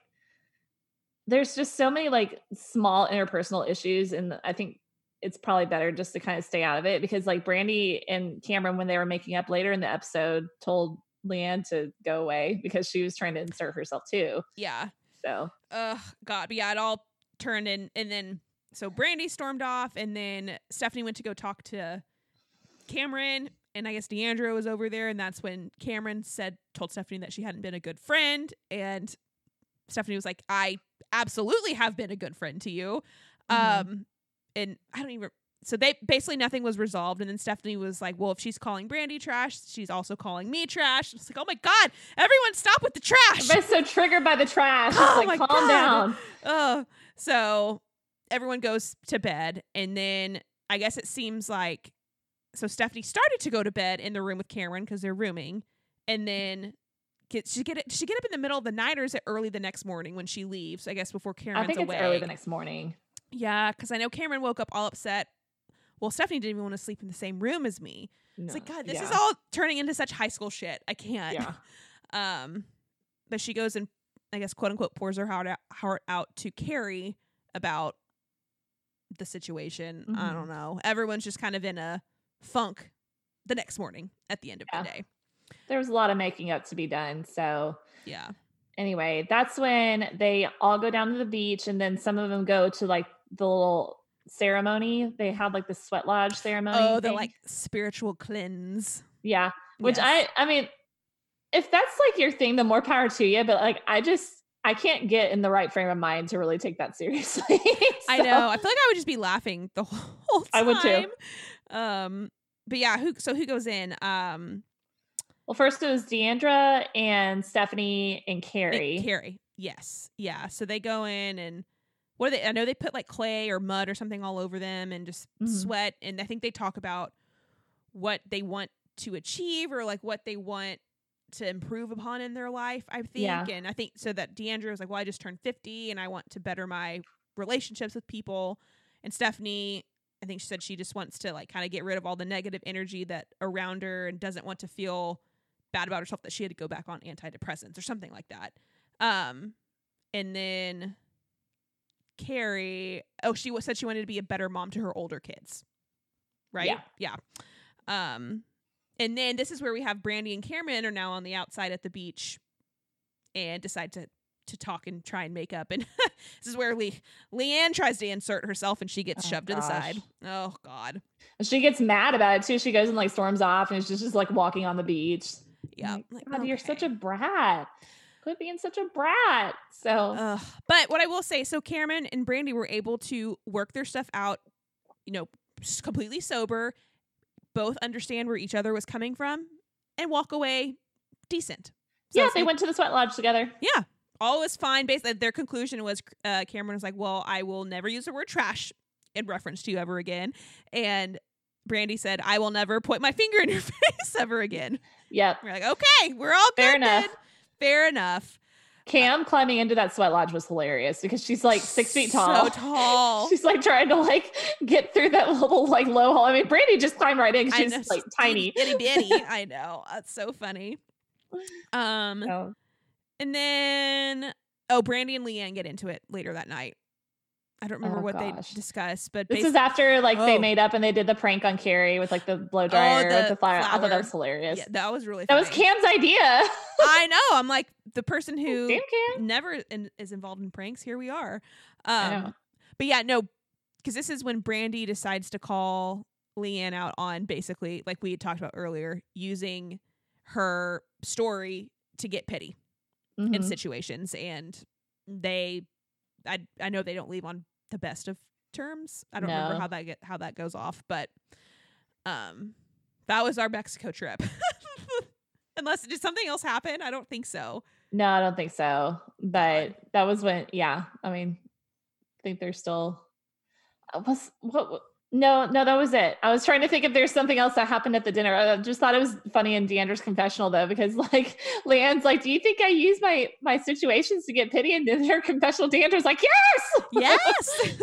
there's just so many like small interpersonal issues. And I think it's probably better just to kind of stay out of it because like Brandi and Kameron, when they were making up later in the episode, told LeeAnne to go away because she was trying to insert herself too. yeah So Ugh, God, but yeah, it all turned in, and then so Brandi stormed off, and then Stephanie went to go talk to Kameron, and I guess D'Andra was over there, and that's when Kameron said, told Stephanie that she hadn't been a good friend, and Stephanie was like, "I absolutely have been a good friend to you," Mhm. um, and I don't even. So they basically nothing was resolved, and then Stephanie was like, "Well, if she's calling Brandi trash, she's also calling me trash." It's like, "Oh my god, everyone, stop with the trash!" everybody's so triggered by the trash. It's Oh like my calm God. down. Oh, so everyone goes to bed, and then I guess it seems like so Stephanie started to go to bed in the room with Kameron because they're rooming, and then get she get it she get up in the middle of the night or is it early the next morning when she leaves? I guess before Kameron's I think away. it's early the next morning. Yeah, because I know Kameron woke up all upset. Well, Stephanie didn't even want to sleep in the same room as me. It's like, God, this is all turning into such high school shit. I can't. Yeah. Um, but she goes and I guess quote unquote pours her heart out, heart out to Kary about the situation. I Mhm. don't know. Everyone's just kind of in a funk the next morning at the end of Yeah. the day. There was a lot of making up to be done. So Yeah. anyway, that's when they all go down to the beach and then some of them go to like the little ceremony. They have like the sweat lodge ceremony. Oh, the like spiritual cleanse. yeah. Which Yes. I I mean, if that's like your thing, the more power to you. But like I just I can't get in the right frame of mind to really take that seriously. I know. I feel like I would just be laughing the whole time. I would too. Um, but yeah, who? So who goes in? Um, Well, first it was D'Andra and Stephanie and Kary. Kary. Yes. Yeah. So they go in and what are they? I know they put like clay or mud or something all over them and just Mhm. sweat. And I think they talk about what they want to achieve or like what they want to improve upon in their life. I think. Yeah. And I think so that D'Andra was like, well, I just turned 50 and I want to better my relationships with people. And Stephanie, I think she said she just wants to like kind of get rid of all the negative energy that around her and doesn't want to feel bad about herself that she had to go back on antidepressants or something like that. Um, and then Kary, oh, she said she wanted to be a better mom to her older kids, right? Yeah. yeah. Um, and then this is where we have Brandi and Kameron are now on the outside at the beach, and decide to to talk and try and make up. And this is where Lee LeeAnne tries to insert herself, and she gets Oh, shoved to the side. Oh God, And She gets mad about it too. She goes and like storms off and is just, just like walking on the beach. Yeah. Like, God, you're such a okay. brat. Quit being such a brat. So Ugh. But what I will say, so Kameron and Brandi were able to work their stuff out, you know, completely sober, both understand where each other was coming from, and walk away decent. So yeah, they like, went to the sweat lodge together. Yeah, all was fine. Basically, their conclusion was uh, Kameron was like, "Well, I will never use the word trash in reference to you ever again," and Brandi said, "I will never point my finger in your face ever again." Yep. We're like, "Okay, we're all Fair good enough. then. Fair enough." Cam climbing into that sweat lodge was hilarious because she's like six feet tall. So tall. She's like trying to like get through that little like low hall. I mean, Brandi just climbed right in. She's know, like she's tiny. itty bitty. I know. That's so funny. Um, So, and then oh, Brandi and LeeAnne get into it later that night. I don't remember Oh, what they discussed, but this is after like they Oh. made up and they did the prank on Kary with like the blow dryer with the the flower. I thought that was hilarious. yeah, that was really that was. Cam's idea. I know. I'm like the person who never in, is involved in pranks. Here we are. Um, but yeah, no, because this is when Brandi decides to call LeeAnne out on basically, like we had talked about earlier, using her story to get pity in Mhm. situations, and they, I, I know they don't leave on the best of terms. I don't remember how that get how that goes off, but um, that was our Mexico trip. Unless did something else happen? I don't think so. No, I don't think so. But that was when, yeah. I mean, I think they're still uh, was what. No, no, that was it. I was trying to think if there's something else that happened at the dinner. I just thought it was funny in D'Andra's confessional though, because like LeeAnne's like, "Do you think I use my my situations to get pity?" And in her confessional, D'Andra's like, "Yes." Yes.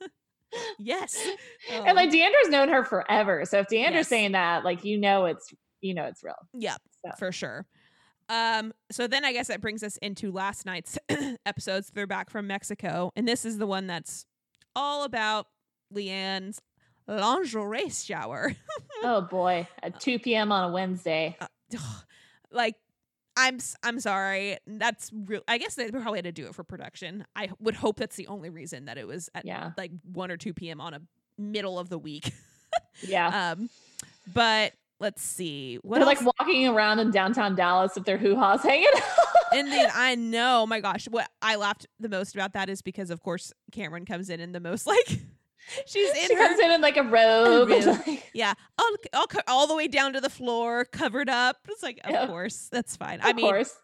yes. And like D'Andra's known her forever, so if D'Andra's Yes. saying that, like you know it's you know it's real. Yep, So. for sure. Um, so then I guess that brings us into last night's episodes. They're back from Mexico, and this is the one that's all about LeeAnne's lingerie shower. oh boy, at two p.m. on a Wednesday. like, I'm I'm sorry. That's real. I guess they probably had to do it for production. I would hope that's the only reason that it was at Yeah, like one or two p.m. on a middle of the week. yeah. um, but let's see. What They're else? like walking around in downtown Dallas with their hoo ha's hanging out. Indeed, I know. My gosh, what I laughed the most about that is because, of course, Kameron comes in in the most like she's in she her comes in in like a robe. and, like, yeah, all, all all the way down to the floor, covered up. It's like, of Yeah. course, that's fine. of I mean, course.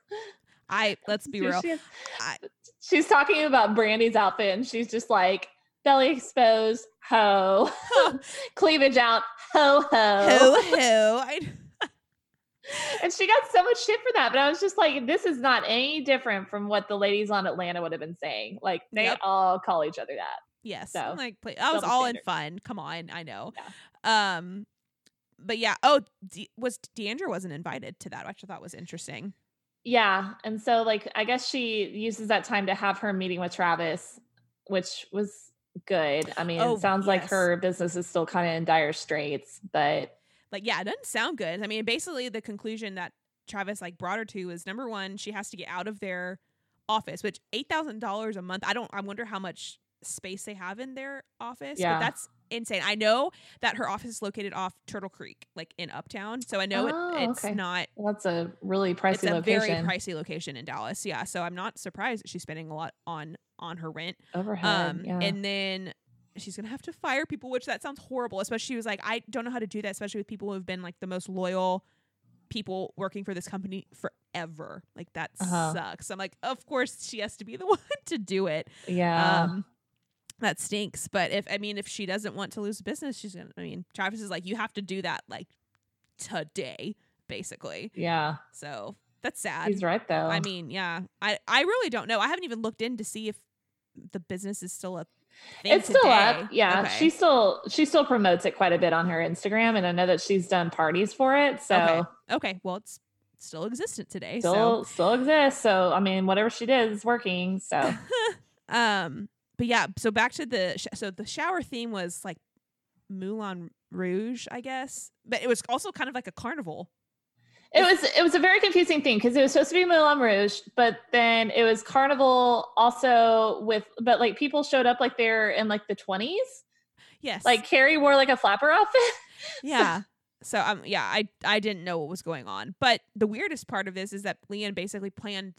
I let's be She- real. she- I- she's talking about Brandi's outfit, and she's just like, belly exposed, ho, cleavage out, ho ho. Ho ho. I, And she got so much shit for that. But I was just like, this is not any different from what the ladies on Atlanta would have been saying. Like they Yep. all call each other that. Yes. So, like play, that was all in fun. Come on, I know. Um, but yeah. Oh, D- was D'Andra wasn't invited to that, which I thought was interesting. Yeah. And so like I guess she uses that time to have her meeting with Travis, which was good. I mean, Oh, it sounds like her business is still kind of in dire straits, but like yeah it doesn't sound good i mean basically the conclusion that travis like brought her to is number one she has to get out of their office which $8000 a month i don't i wonder how much space they have in their office Yeah. but that's insane i know that her office is located off turtle creek like in uptown so i know Oh, it, it's okay. not that's a really pricey it's a location. very pricey location in dallas yeah so i'm not surprised that she's spending a lot on on her rent overhead. um, yeah. and then she's gonna have to fire people, which that sounds horrible. Especially she was like, I don't know how to do that, especially with people who have been like the most loyal people working for this company forever. Like that Uh-huh. sucks. I'm like, of course she has to be the one to do it. yeah. Um, that stinks. But if I mean, if she doesn't want to lose business, she's gonna. I mean, Travis is like, you have to do that like today, basically. yeah. So that's sad. He's right though. I mean, yeah, I I really don't know. I haven't even looked in to see if the business is still thing. it's still up. Yeah. Okay. She still she still promotes it quite a bit on her Instagram and I know that she's done parties for it. So okay. Okay. Well, it's still existent today. still still exists. So I mean whatever she did is working. So So, um, but yeah. So back to the sh- so the shower theme was like Moulin Rouge, I guess, but it was also kind of like a carnival. it was it was a very confusing thing because it was supposed to be Moulin Rouge, but then it was carnival also with but like people showed up like they're in like the twenties. Yes. Like Kary wore like a flapper outfit. yeah. So um yeah, I I didn't know what was going on. But the weirdest part of this is that LeeAnne basically planned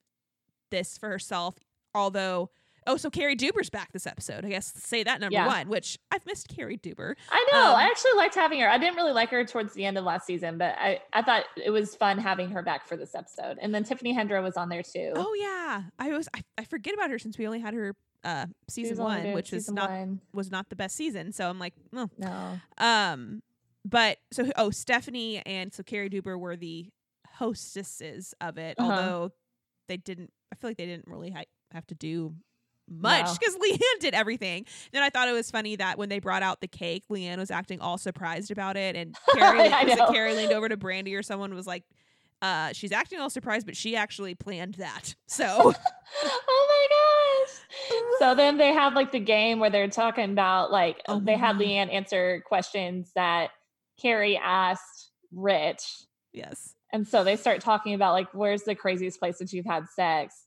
this for herself, although oh, so Cary Deuber's back this episode. I guess say that number Yeah. one, which I've missed Cary Deuber. I know. Um, I actually liked having her. I didn't really like her towards the end of last season, but I, I thought it was fun having her back for this episode. And then Tiffany Hendra was on there too. Oh yeah. I was I, I forget about her since we only had her uh season one, which was not one. was not the best season. So I'm like, oh. No. Um but so oh Stephanie and so Cary Deuber were the hostesses of it, Uh-huh. although they didn't I feel like they didn't really ha- have to do much because LeeAnne did everything. Then I thought it was funny that when they brought out the cake, LeeAnne was acting all surprised about it, and Carrie, it. Carrie leaned over to Brandi or someone was like, uh, "She's acting all surprised, but she actually planned that." So oh my gosh. So then they have like the game where they're talking about like Oh they had. LeeAnne answer questions that Carrie asked Rich. yes, And so they start talking about like where's the craziest place that you've had sex.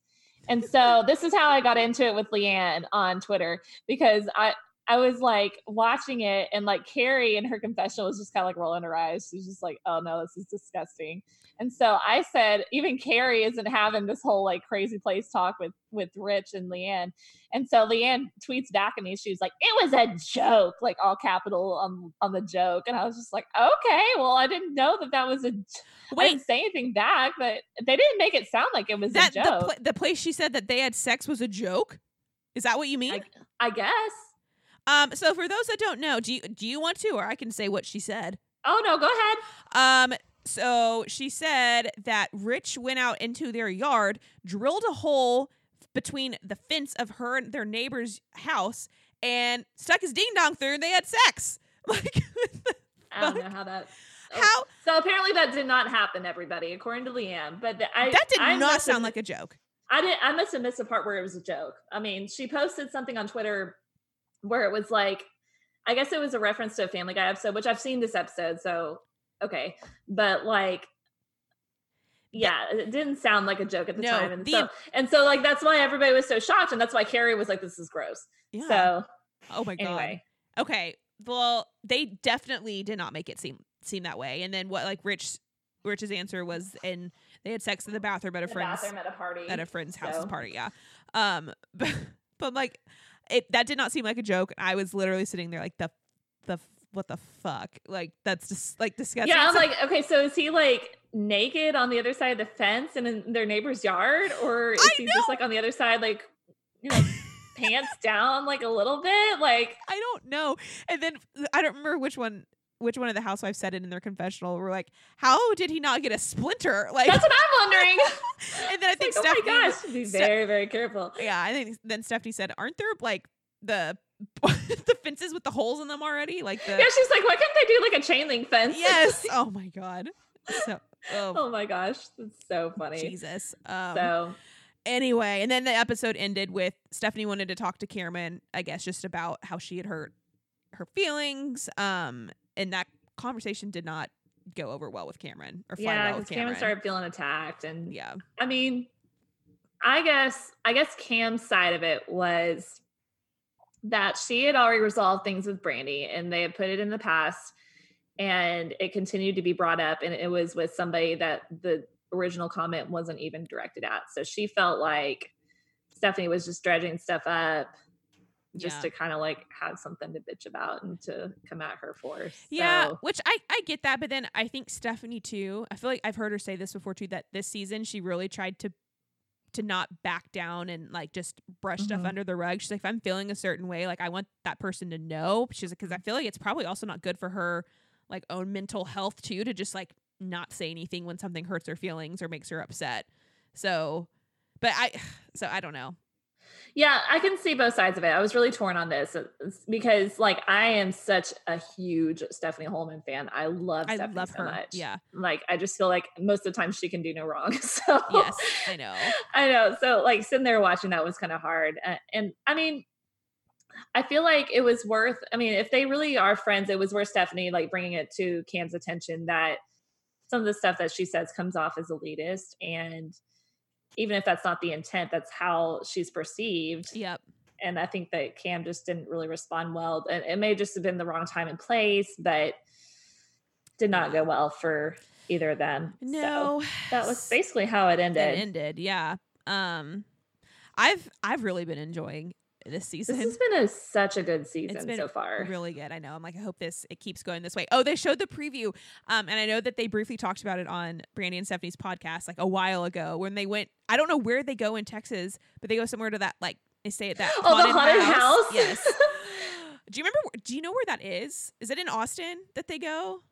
And so this is how I got into it with LeeAnne on Twitter because I I was like watching it and like Kary in her confessional was just kind of like rolling her eyes. She's just like, oh no, this is disgusting. And so I said, even Kary isn't having this whole like crazy place talk with with Rich and LeeAnne. And so LeeAnne tweets back at me. She was like, it was a joke, like all capital on on the joke. And I was just like, okay, well, I didn't know that that was a." wait. didn't say anything back, but they didn't make it sound like it was That a the, joke. the place she said that they had sex was a joke. Is that what you mean? I, I guess. Um. So for those that don't know, do you do you want to, or I can say what she said? Oh no, go ahead. Um, so she said that Rich went out into their yard, drilled a hole between the fence of her and their neighbor's house, and stuck his ding dong through, and they had sex. Like, I don't know how that. oh. how So apparently that did not happen, everybody, according to LeeAnne. But the, I, that did I not must have- sound like a joke. I did. I must have missed the part where it was a joke. I mean, she posted something on Twitter where it was like, I guess it was a reference to a Family Guy episode, which I've seen this episode, so okay. But like, yeah, it didn't sound like a joke at the No, time, and the- so and so like that's why everybody was so shocked, and that's why Kary was like, "This is gross." Yeah. So oh my god. anyway, Okay. Well, they definitely did not make it seem seem that way. And then what like Rich Rich's answer was and they had sex in the bathroom at a friend's bathroom at a party. at a friend's house's So- party, yeah. Um but, but like it that did not seem like a joke. I was literally sitting there like the the what the fuck? Like that's just like disgusting. Yeah, I'm like, okay, so is he like naked on the other side of the fence and in their neighbor's yard, or is I he know. just like on the other side, like you know, pants down like a little bit? Like I don't know. And then I don't remember which one which one of the housewives said it in their confessional. We're like, how did he not get a splinter? Like that's what I'm wondering. and then I think like, Stephanie, oh my gosh, be very very careful. yeah, I think then Stephanie said, aren't there like the the fences with the holes in them already? Like the Yeah, she's like, why can't they do like a chain link fence? yes. Oh my god. So oh, oh my gosh, that's so funny. Jesus. Um, So anyway, and then the episode ended with Stephanie wanted to talk to Kameron, I guess, just about how she had hurt her feelings. Um, and that conversation did not go over well with Kameron or fly yeah, well Kameron Kameron. started feeling attacked, and yeah, I mean, I guess I guess Cam's side of it was that she had already resolved things with Brandi, and they had put it in the past, and it continued to be brought up, and it was with somebody that the original comment wasn't even directed at. So she felt like Stephanie was just dredging stuff up just Yeah. to kind of like have something to bitch about and to come at her for. yeah, which I I get that, but then I think Stephanie too. I feel like I've heard her say this before too that this season she really tried to to not back down and like just brush stuff Mhm. under the rug. She's like, if I'm feeling a certain way, like I want that person to know. She's like, because I feel like it's probably also not good for her like own mental health too to just like not say anything when something hurts her feelings or makes her upset. So, but I, so I don't know. Yeah, I can see both sides of it. I was really torn on this uh, because, like, I am such a huge Stephanie Hollman fan. I love I Stephanie love so her. much. Yeah. like I just feel like most of the time she can do no wrong. So Yes, I know. I know. So like sitting there watching that was kind of hard. Uh, and I mean, I feel like it was worth. I mean, if they really are friends, it was worth Stephanie like bringing it to Cam's attention that some of the stuff that she says comes off as elitist and even if that's not the intent that's how she's perceived Yep. and I think that Cam just didn't really respond well. And it may just have been the wrong time and place, but did not go well for either of them. So No. that was basically how it it ended. ended. Yeah. Um, I've I've really been enjoying this season. This has been a, such a good season so far. really good. I know. I'm like, I hope this it keeps going this way. Oh, they showed the preview, um, and I know that they briefly talked about it on Brandi and Stephanie's podcast like a while ago when they went. I don't know where they go in Texas, but they go somewhere to that like they stay at that. Oh, the haunted house? Yes. do you remember? Do you know where that is? Is it in Austin that they go?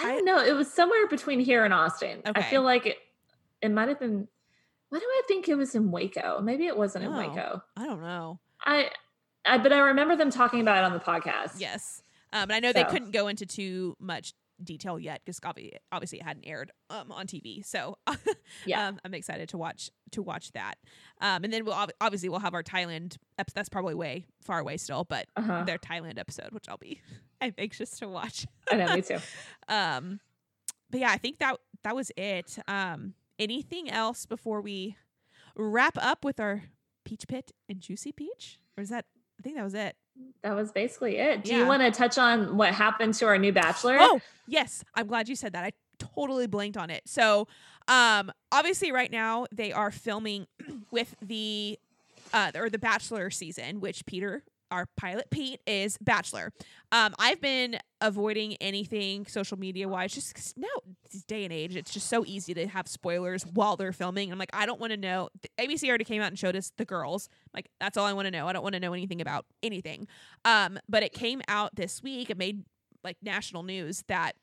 I don't know. It was somewhere between here and Austin. I feel like it. It might have been. Why do I think it was in Waco? Maybe it wasn't in Oh. Waco. I don't know. I, I, but I remember them talking about it on the podcast. Yes. Um, and I know they couldn't go into too much detail yet because obviously, obviously it hadn't aired um, on TV. So Yeah. um, I'm excited to watch to watch that. Um, and then we'll ob- obviously we'll have our Thailand. Ep- that's probably way far away still, but Uh-huh. their Thailand episode, which I'll be I'm anxious to watch. I know. Me too. Um, but yeah, I think that that was it. Um, anything else before we wrap up with our peach pit and juicy peach, or is that? I think that was it. That was basically it. Do Yeah. you want to touch on what happened to our new bachelor? Oh, yes. I'm glad you said that. I totally blanked on it. So, um, obviously, right now they are filming with the uh or the Bachelor season, which Peter, our pilot Pete, is Bachelor. Um, I've been avoiding anything social media wise, just now this day and age, it's just so easy to have spoilers while they're filming. I'm like, I don't want to know. ABC already came out and showed us the girls. Like, that's all I want to know. I don't want to know anything about anything. Um, but it came out this week. It made like national news that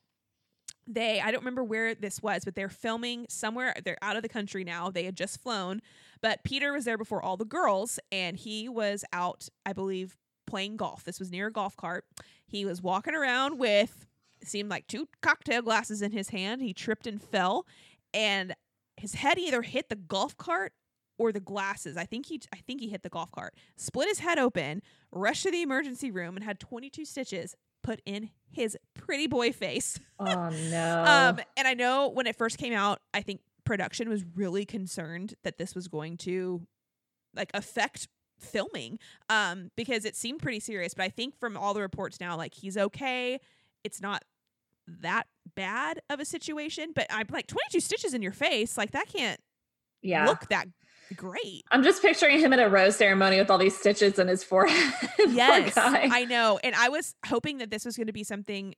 they I don't remember where this was, but they're filming somewhere. They're out of the country now. They had just flown, but Peter was there before all the girls, and he was out, I believe, playing golf. This was near a golf cart. He was walking around with seemed like two cocktail glasses in his hand. He tripped and fell, and his head either hit the golf cart or the glasses. I think he I think he hit the golf cart. Split his head open, rushed to the emergency room and had 22 stitches put in his pretty boy face. Oh no. Um and I know when it first came out, I think production was really concerned that this was going to like affect filming um because it seemed pretty serious, but I think from all the reports now like he's okay. It's not that bad of a situation, but I'm like 22 stitches in your face, like that can't yeah. look that great. I'm just picturing him at a rose ceremony with all these stitches in his forehead. Yes. I know. And I was hoping that this was going to be something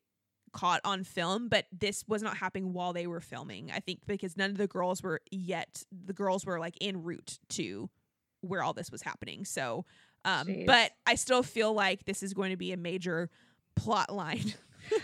caught on film, but this was not happening while they were filming. I think because none of the girls were yet, the girls were like en route to where all this was happening. So Um, Jeez. but I still feel like this is going to be a major plot line.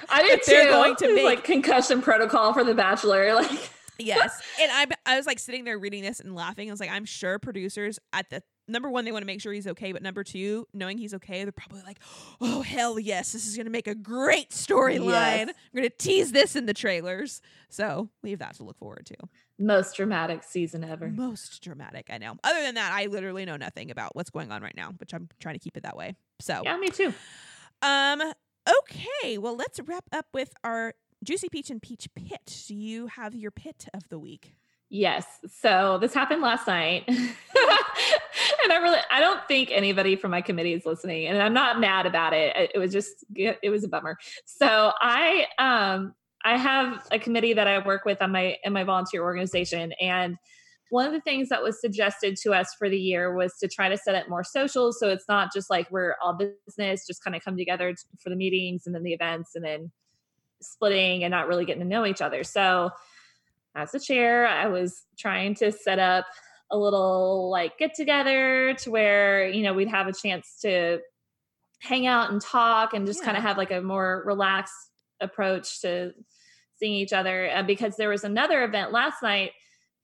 I did that they're going to make- like concussion protocol for the Bachelor. Like, yes, and I I was like sitting there reading this and laughing. I was like, I'm sure producers at the number one they want to make sure he's okay, but number two, knowing he's okay, they're probably like, oh hell yes, this is going to make a great storyline. Yes. We're going to tease this in the trailers. So we have that to look forward to. most dramatic season ever. Most dramatic, I know. Other than that, I literally know nothing about what's going on right now, which I'm trying to keep it that way. So, Yeah, me too. um, okay, well, let's wrap up with our juicy peach and peach pit. Do you have your pit of the week? Yes. So this happened last night. and I really I don't think anybody from my committee is listening and I'm not mad about it. It, was just it was a bummer. So I um I have a committee that I work with on my in my volunteer organization and one of the things that was suggested to us for the year was to try to set up more socials so it's not just like we're all business just kind of come together for the meetings and then the events and then splitting and not really getting to know each other. So as the chair, I was trying to set up a little like get together to where, you know, we'd have a chance to hang out and talk and just kind of have like a more relaxed approach to seeing each other. Uh, because there was another event last night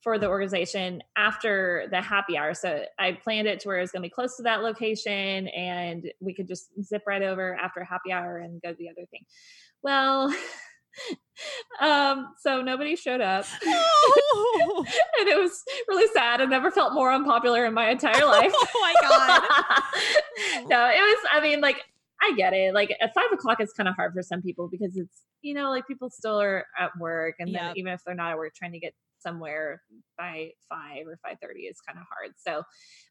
for the organization after the happy hour. So I planned it to where it was going to be close to that location and we could just zip right over after happy hour and go to the other thing. Well, um, so nobody showed up. Oh, and it was really sad. I never felt more unpopular in my entire life. oh my god. no, it was, I mean, like, I get it. Like at five o'clock, it's kind of hard for some people because it's, you know, like people still are at work. And then Yep. even if they're not at work, trying to get somewhere by five or 5.30 is kind of hard. So,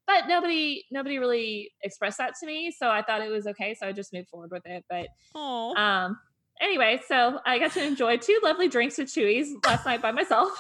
but nobody, nobody really expressed that to me. So I thought it was okay. So I just moved forward with it. But Oh. um, anyway, so I got to enjoy two lovely drinks at Chuy's last night by myself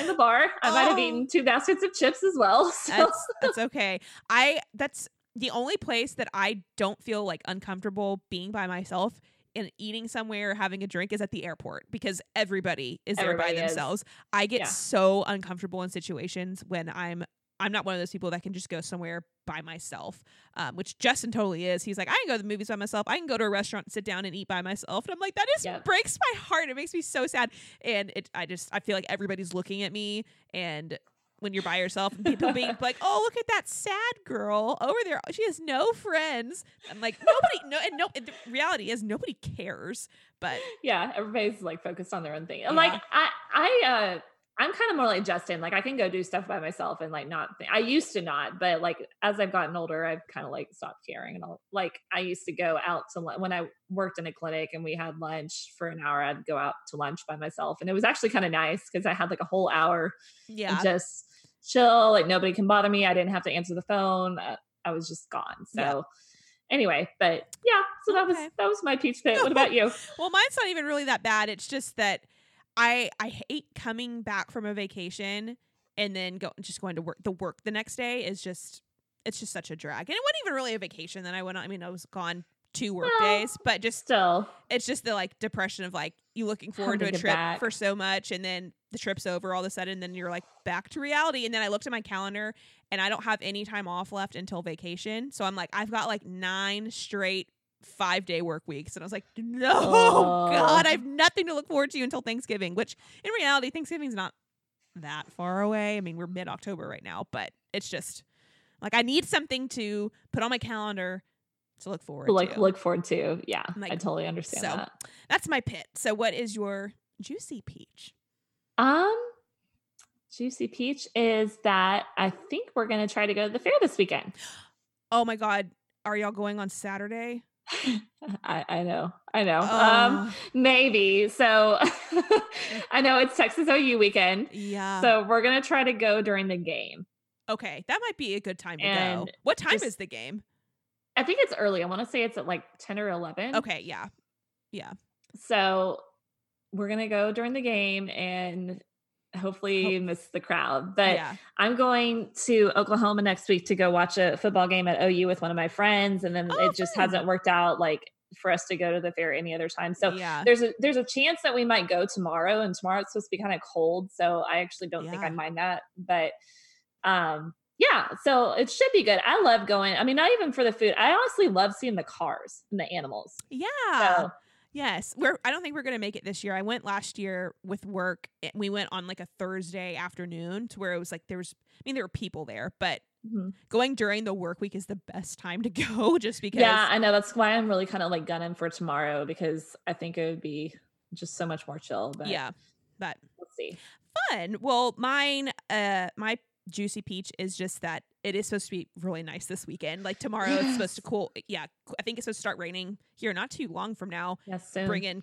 in the bar. I might have Oh. eaten two baskets of chips as well. So that's that's okay. I that's the only place that I don't feel like uncomfortable being by myself and eating somewhere or having a drink is at the airport because everybody is there by is. themselves. I get Yeah. so uncomfortable in situations when I'm I'm not one of those people that can just go somewhere by myself, um, which Justin totally is. He's like, I can go to the movies by myself. I can go to a restaurant and sit down and eat by myself. And I'm like, that just Yep. breaks my heart. It makes me so sad. And it, I just, I feel like everybody's looking at me. And when you're by yourself and people being like, oh, look at that sad girl over there. She has no friends. I'm like, nobody, no, and no, and the reality is nobody cares. But yeah, everybody's like focused on their own thing. And Yeah. like I, I, uh, I'm kind of more like Justin. Like I can go do stuff by myself and like not. Think, I used to not, but like as I've gotten older, I've kind of like stopped caring. And I'll like I used to go out to when I worked in a clinic and we had lunch for an hour. I'd go out to lunch by myself, and it was actually kind of nice because I had like a whole hour yeah, just chill. Like nobody can bother me. I didn't have to answer the phone. Uh, I was just gone. So Yeah. anyway, but yeah. So that was that was my peach pit. What about you? Well, mine's not even really that bad. It's just that I I hate coming back from a vacation and then go just going to work. The work the next day is just it's just such a drag. And it wasn't even really a vacation. Then I went on. I mean, I was gone two work Well, days, but just Still, it's just the like depression of like you looking forward to a trip back. for so much and then the trip's over all of a sudden and then you're like back to reality and then I looked at my calendar and I don't have any time off left until vacation. So I'm like I've got like 9 straight 5 day work weeks and I was like no Oh. god, I have nothing to look forward to until Thanksgiving, which in reality Thanksgiving's not that far away. I mean, we're mid-October right now, but it's just like I need something to put on my calendar to look forward like to. look forward to. Yeah, Like, I totally understand so- that. That's my pit. So what is your juicy peach? Um, juicy peach is that I think we're gonna try to go to the fair this weekend. Oh my god, are y'all going on Saturday? I, I know, I know. Um, Oh, maybe. So I know it's Texas OU weekend. yeah. So we're gonna try to go during the game. okay, that might be a good time to go. What time just- is the game? I think it's early. I want to say it's at like ten or eleven. Okay, yeah. Yeah. So we're gonna go during the game and hopefully miss the crowd. But yeah. I'm going to Oklahoma next week to go watch a football game at OU with one of my friends, and then Oh, it just hasn't worked out like for us to go to the fair any other time. So yeah. there's a there's a chance that we might go tomorrow, and tomorrow it's supposed to be kind of cold, so I actually don't think I mind that. But um, Yeah, so it should be good. I love going. I mean, not even for the food. I honestly love seeing the cars and the animals. Yeah. So Yes, we're. I don't think we're gonna make it this year. I went last year with work. We went on like a Thursday afternoon to where it was like there was. I mean, there were people there, but mhm. going during the work week is the best time to go, just because. yeah, I know. That's why I'm really kind of like gunning for tomorrow because I think it would be just so much more chill. But yeah, but we'll see. fun. Well, mine, uh, my juicy peach is just that it is supposed to be really nice this weekend. Like tomorrow, it's supposed to cool. Yeah, I think it's supposed to start raining here not too long from now. Yes, soon. bring in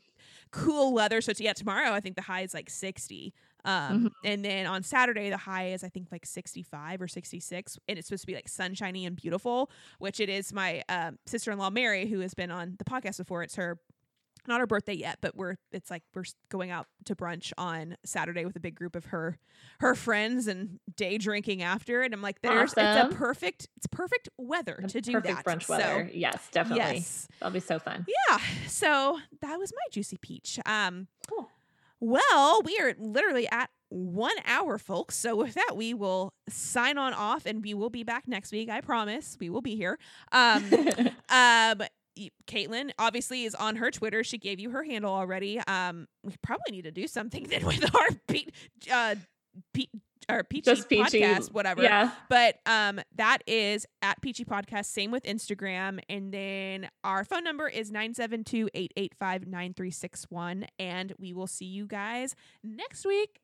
cool weather. So yeah, tomorrow I think the high is like 60. Um, and then on Saturday the high is I think like 65 or 66 and it's supposed to be like sunshiny and beautiful, which it is my um, sister-in-law Mary who has been on the podcast before. It's her not her birthday yet, but we're it's like we're going out to brunch on Saturday with a big group of her her friends and day drinking after and I'm like there's it's a perfect it's perfect weather A to do Perfect that. brunch So, weather. yes, definitely. yes. That'll be so fun. Yeah. So that was my juicy peach. Um Cool. well, we are literally at one hour, folks. So with that, we will sign on off and we will be back next week. I promise we will be here. Um um Caitlin obviously is on her Twitter. She gave you her handle already. Um we probably need to do something then with our Pete uh Pete or Peachy Just peachy. podcast, whatever. yeah. But um, that is at Peachy Podcast. Same with Instagram. And then our phone number is 972 885 9361. And we will see you guys next week.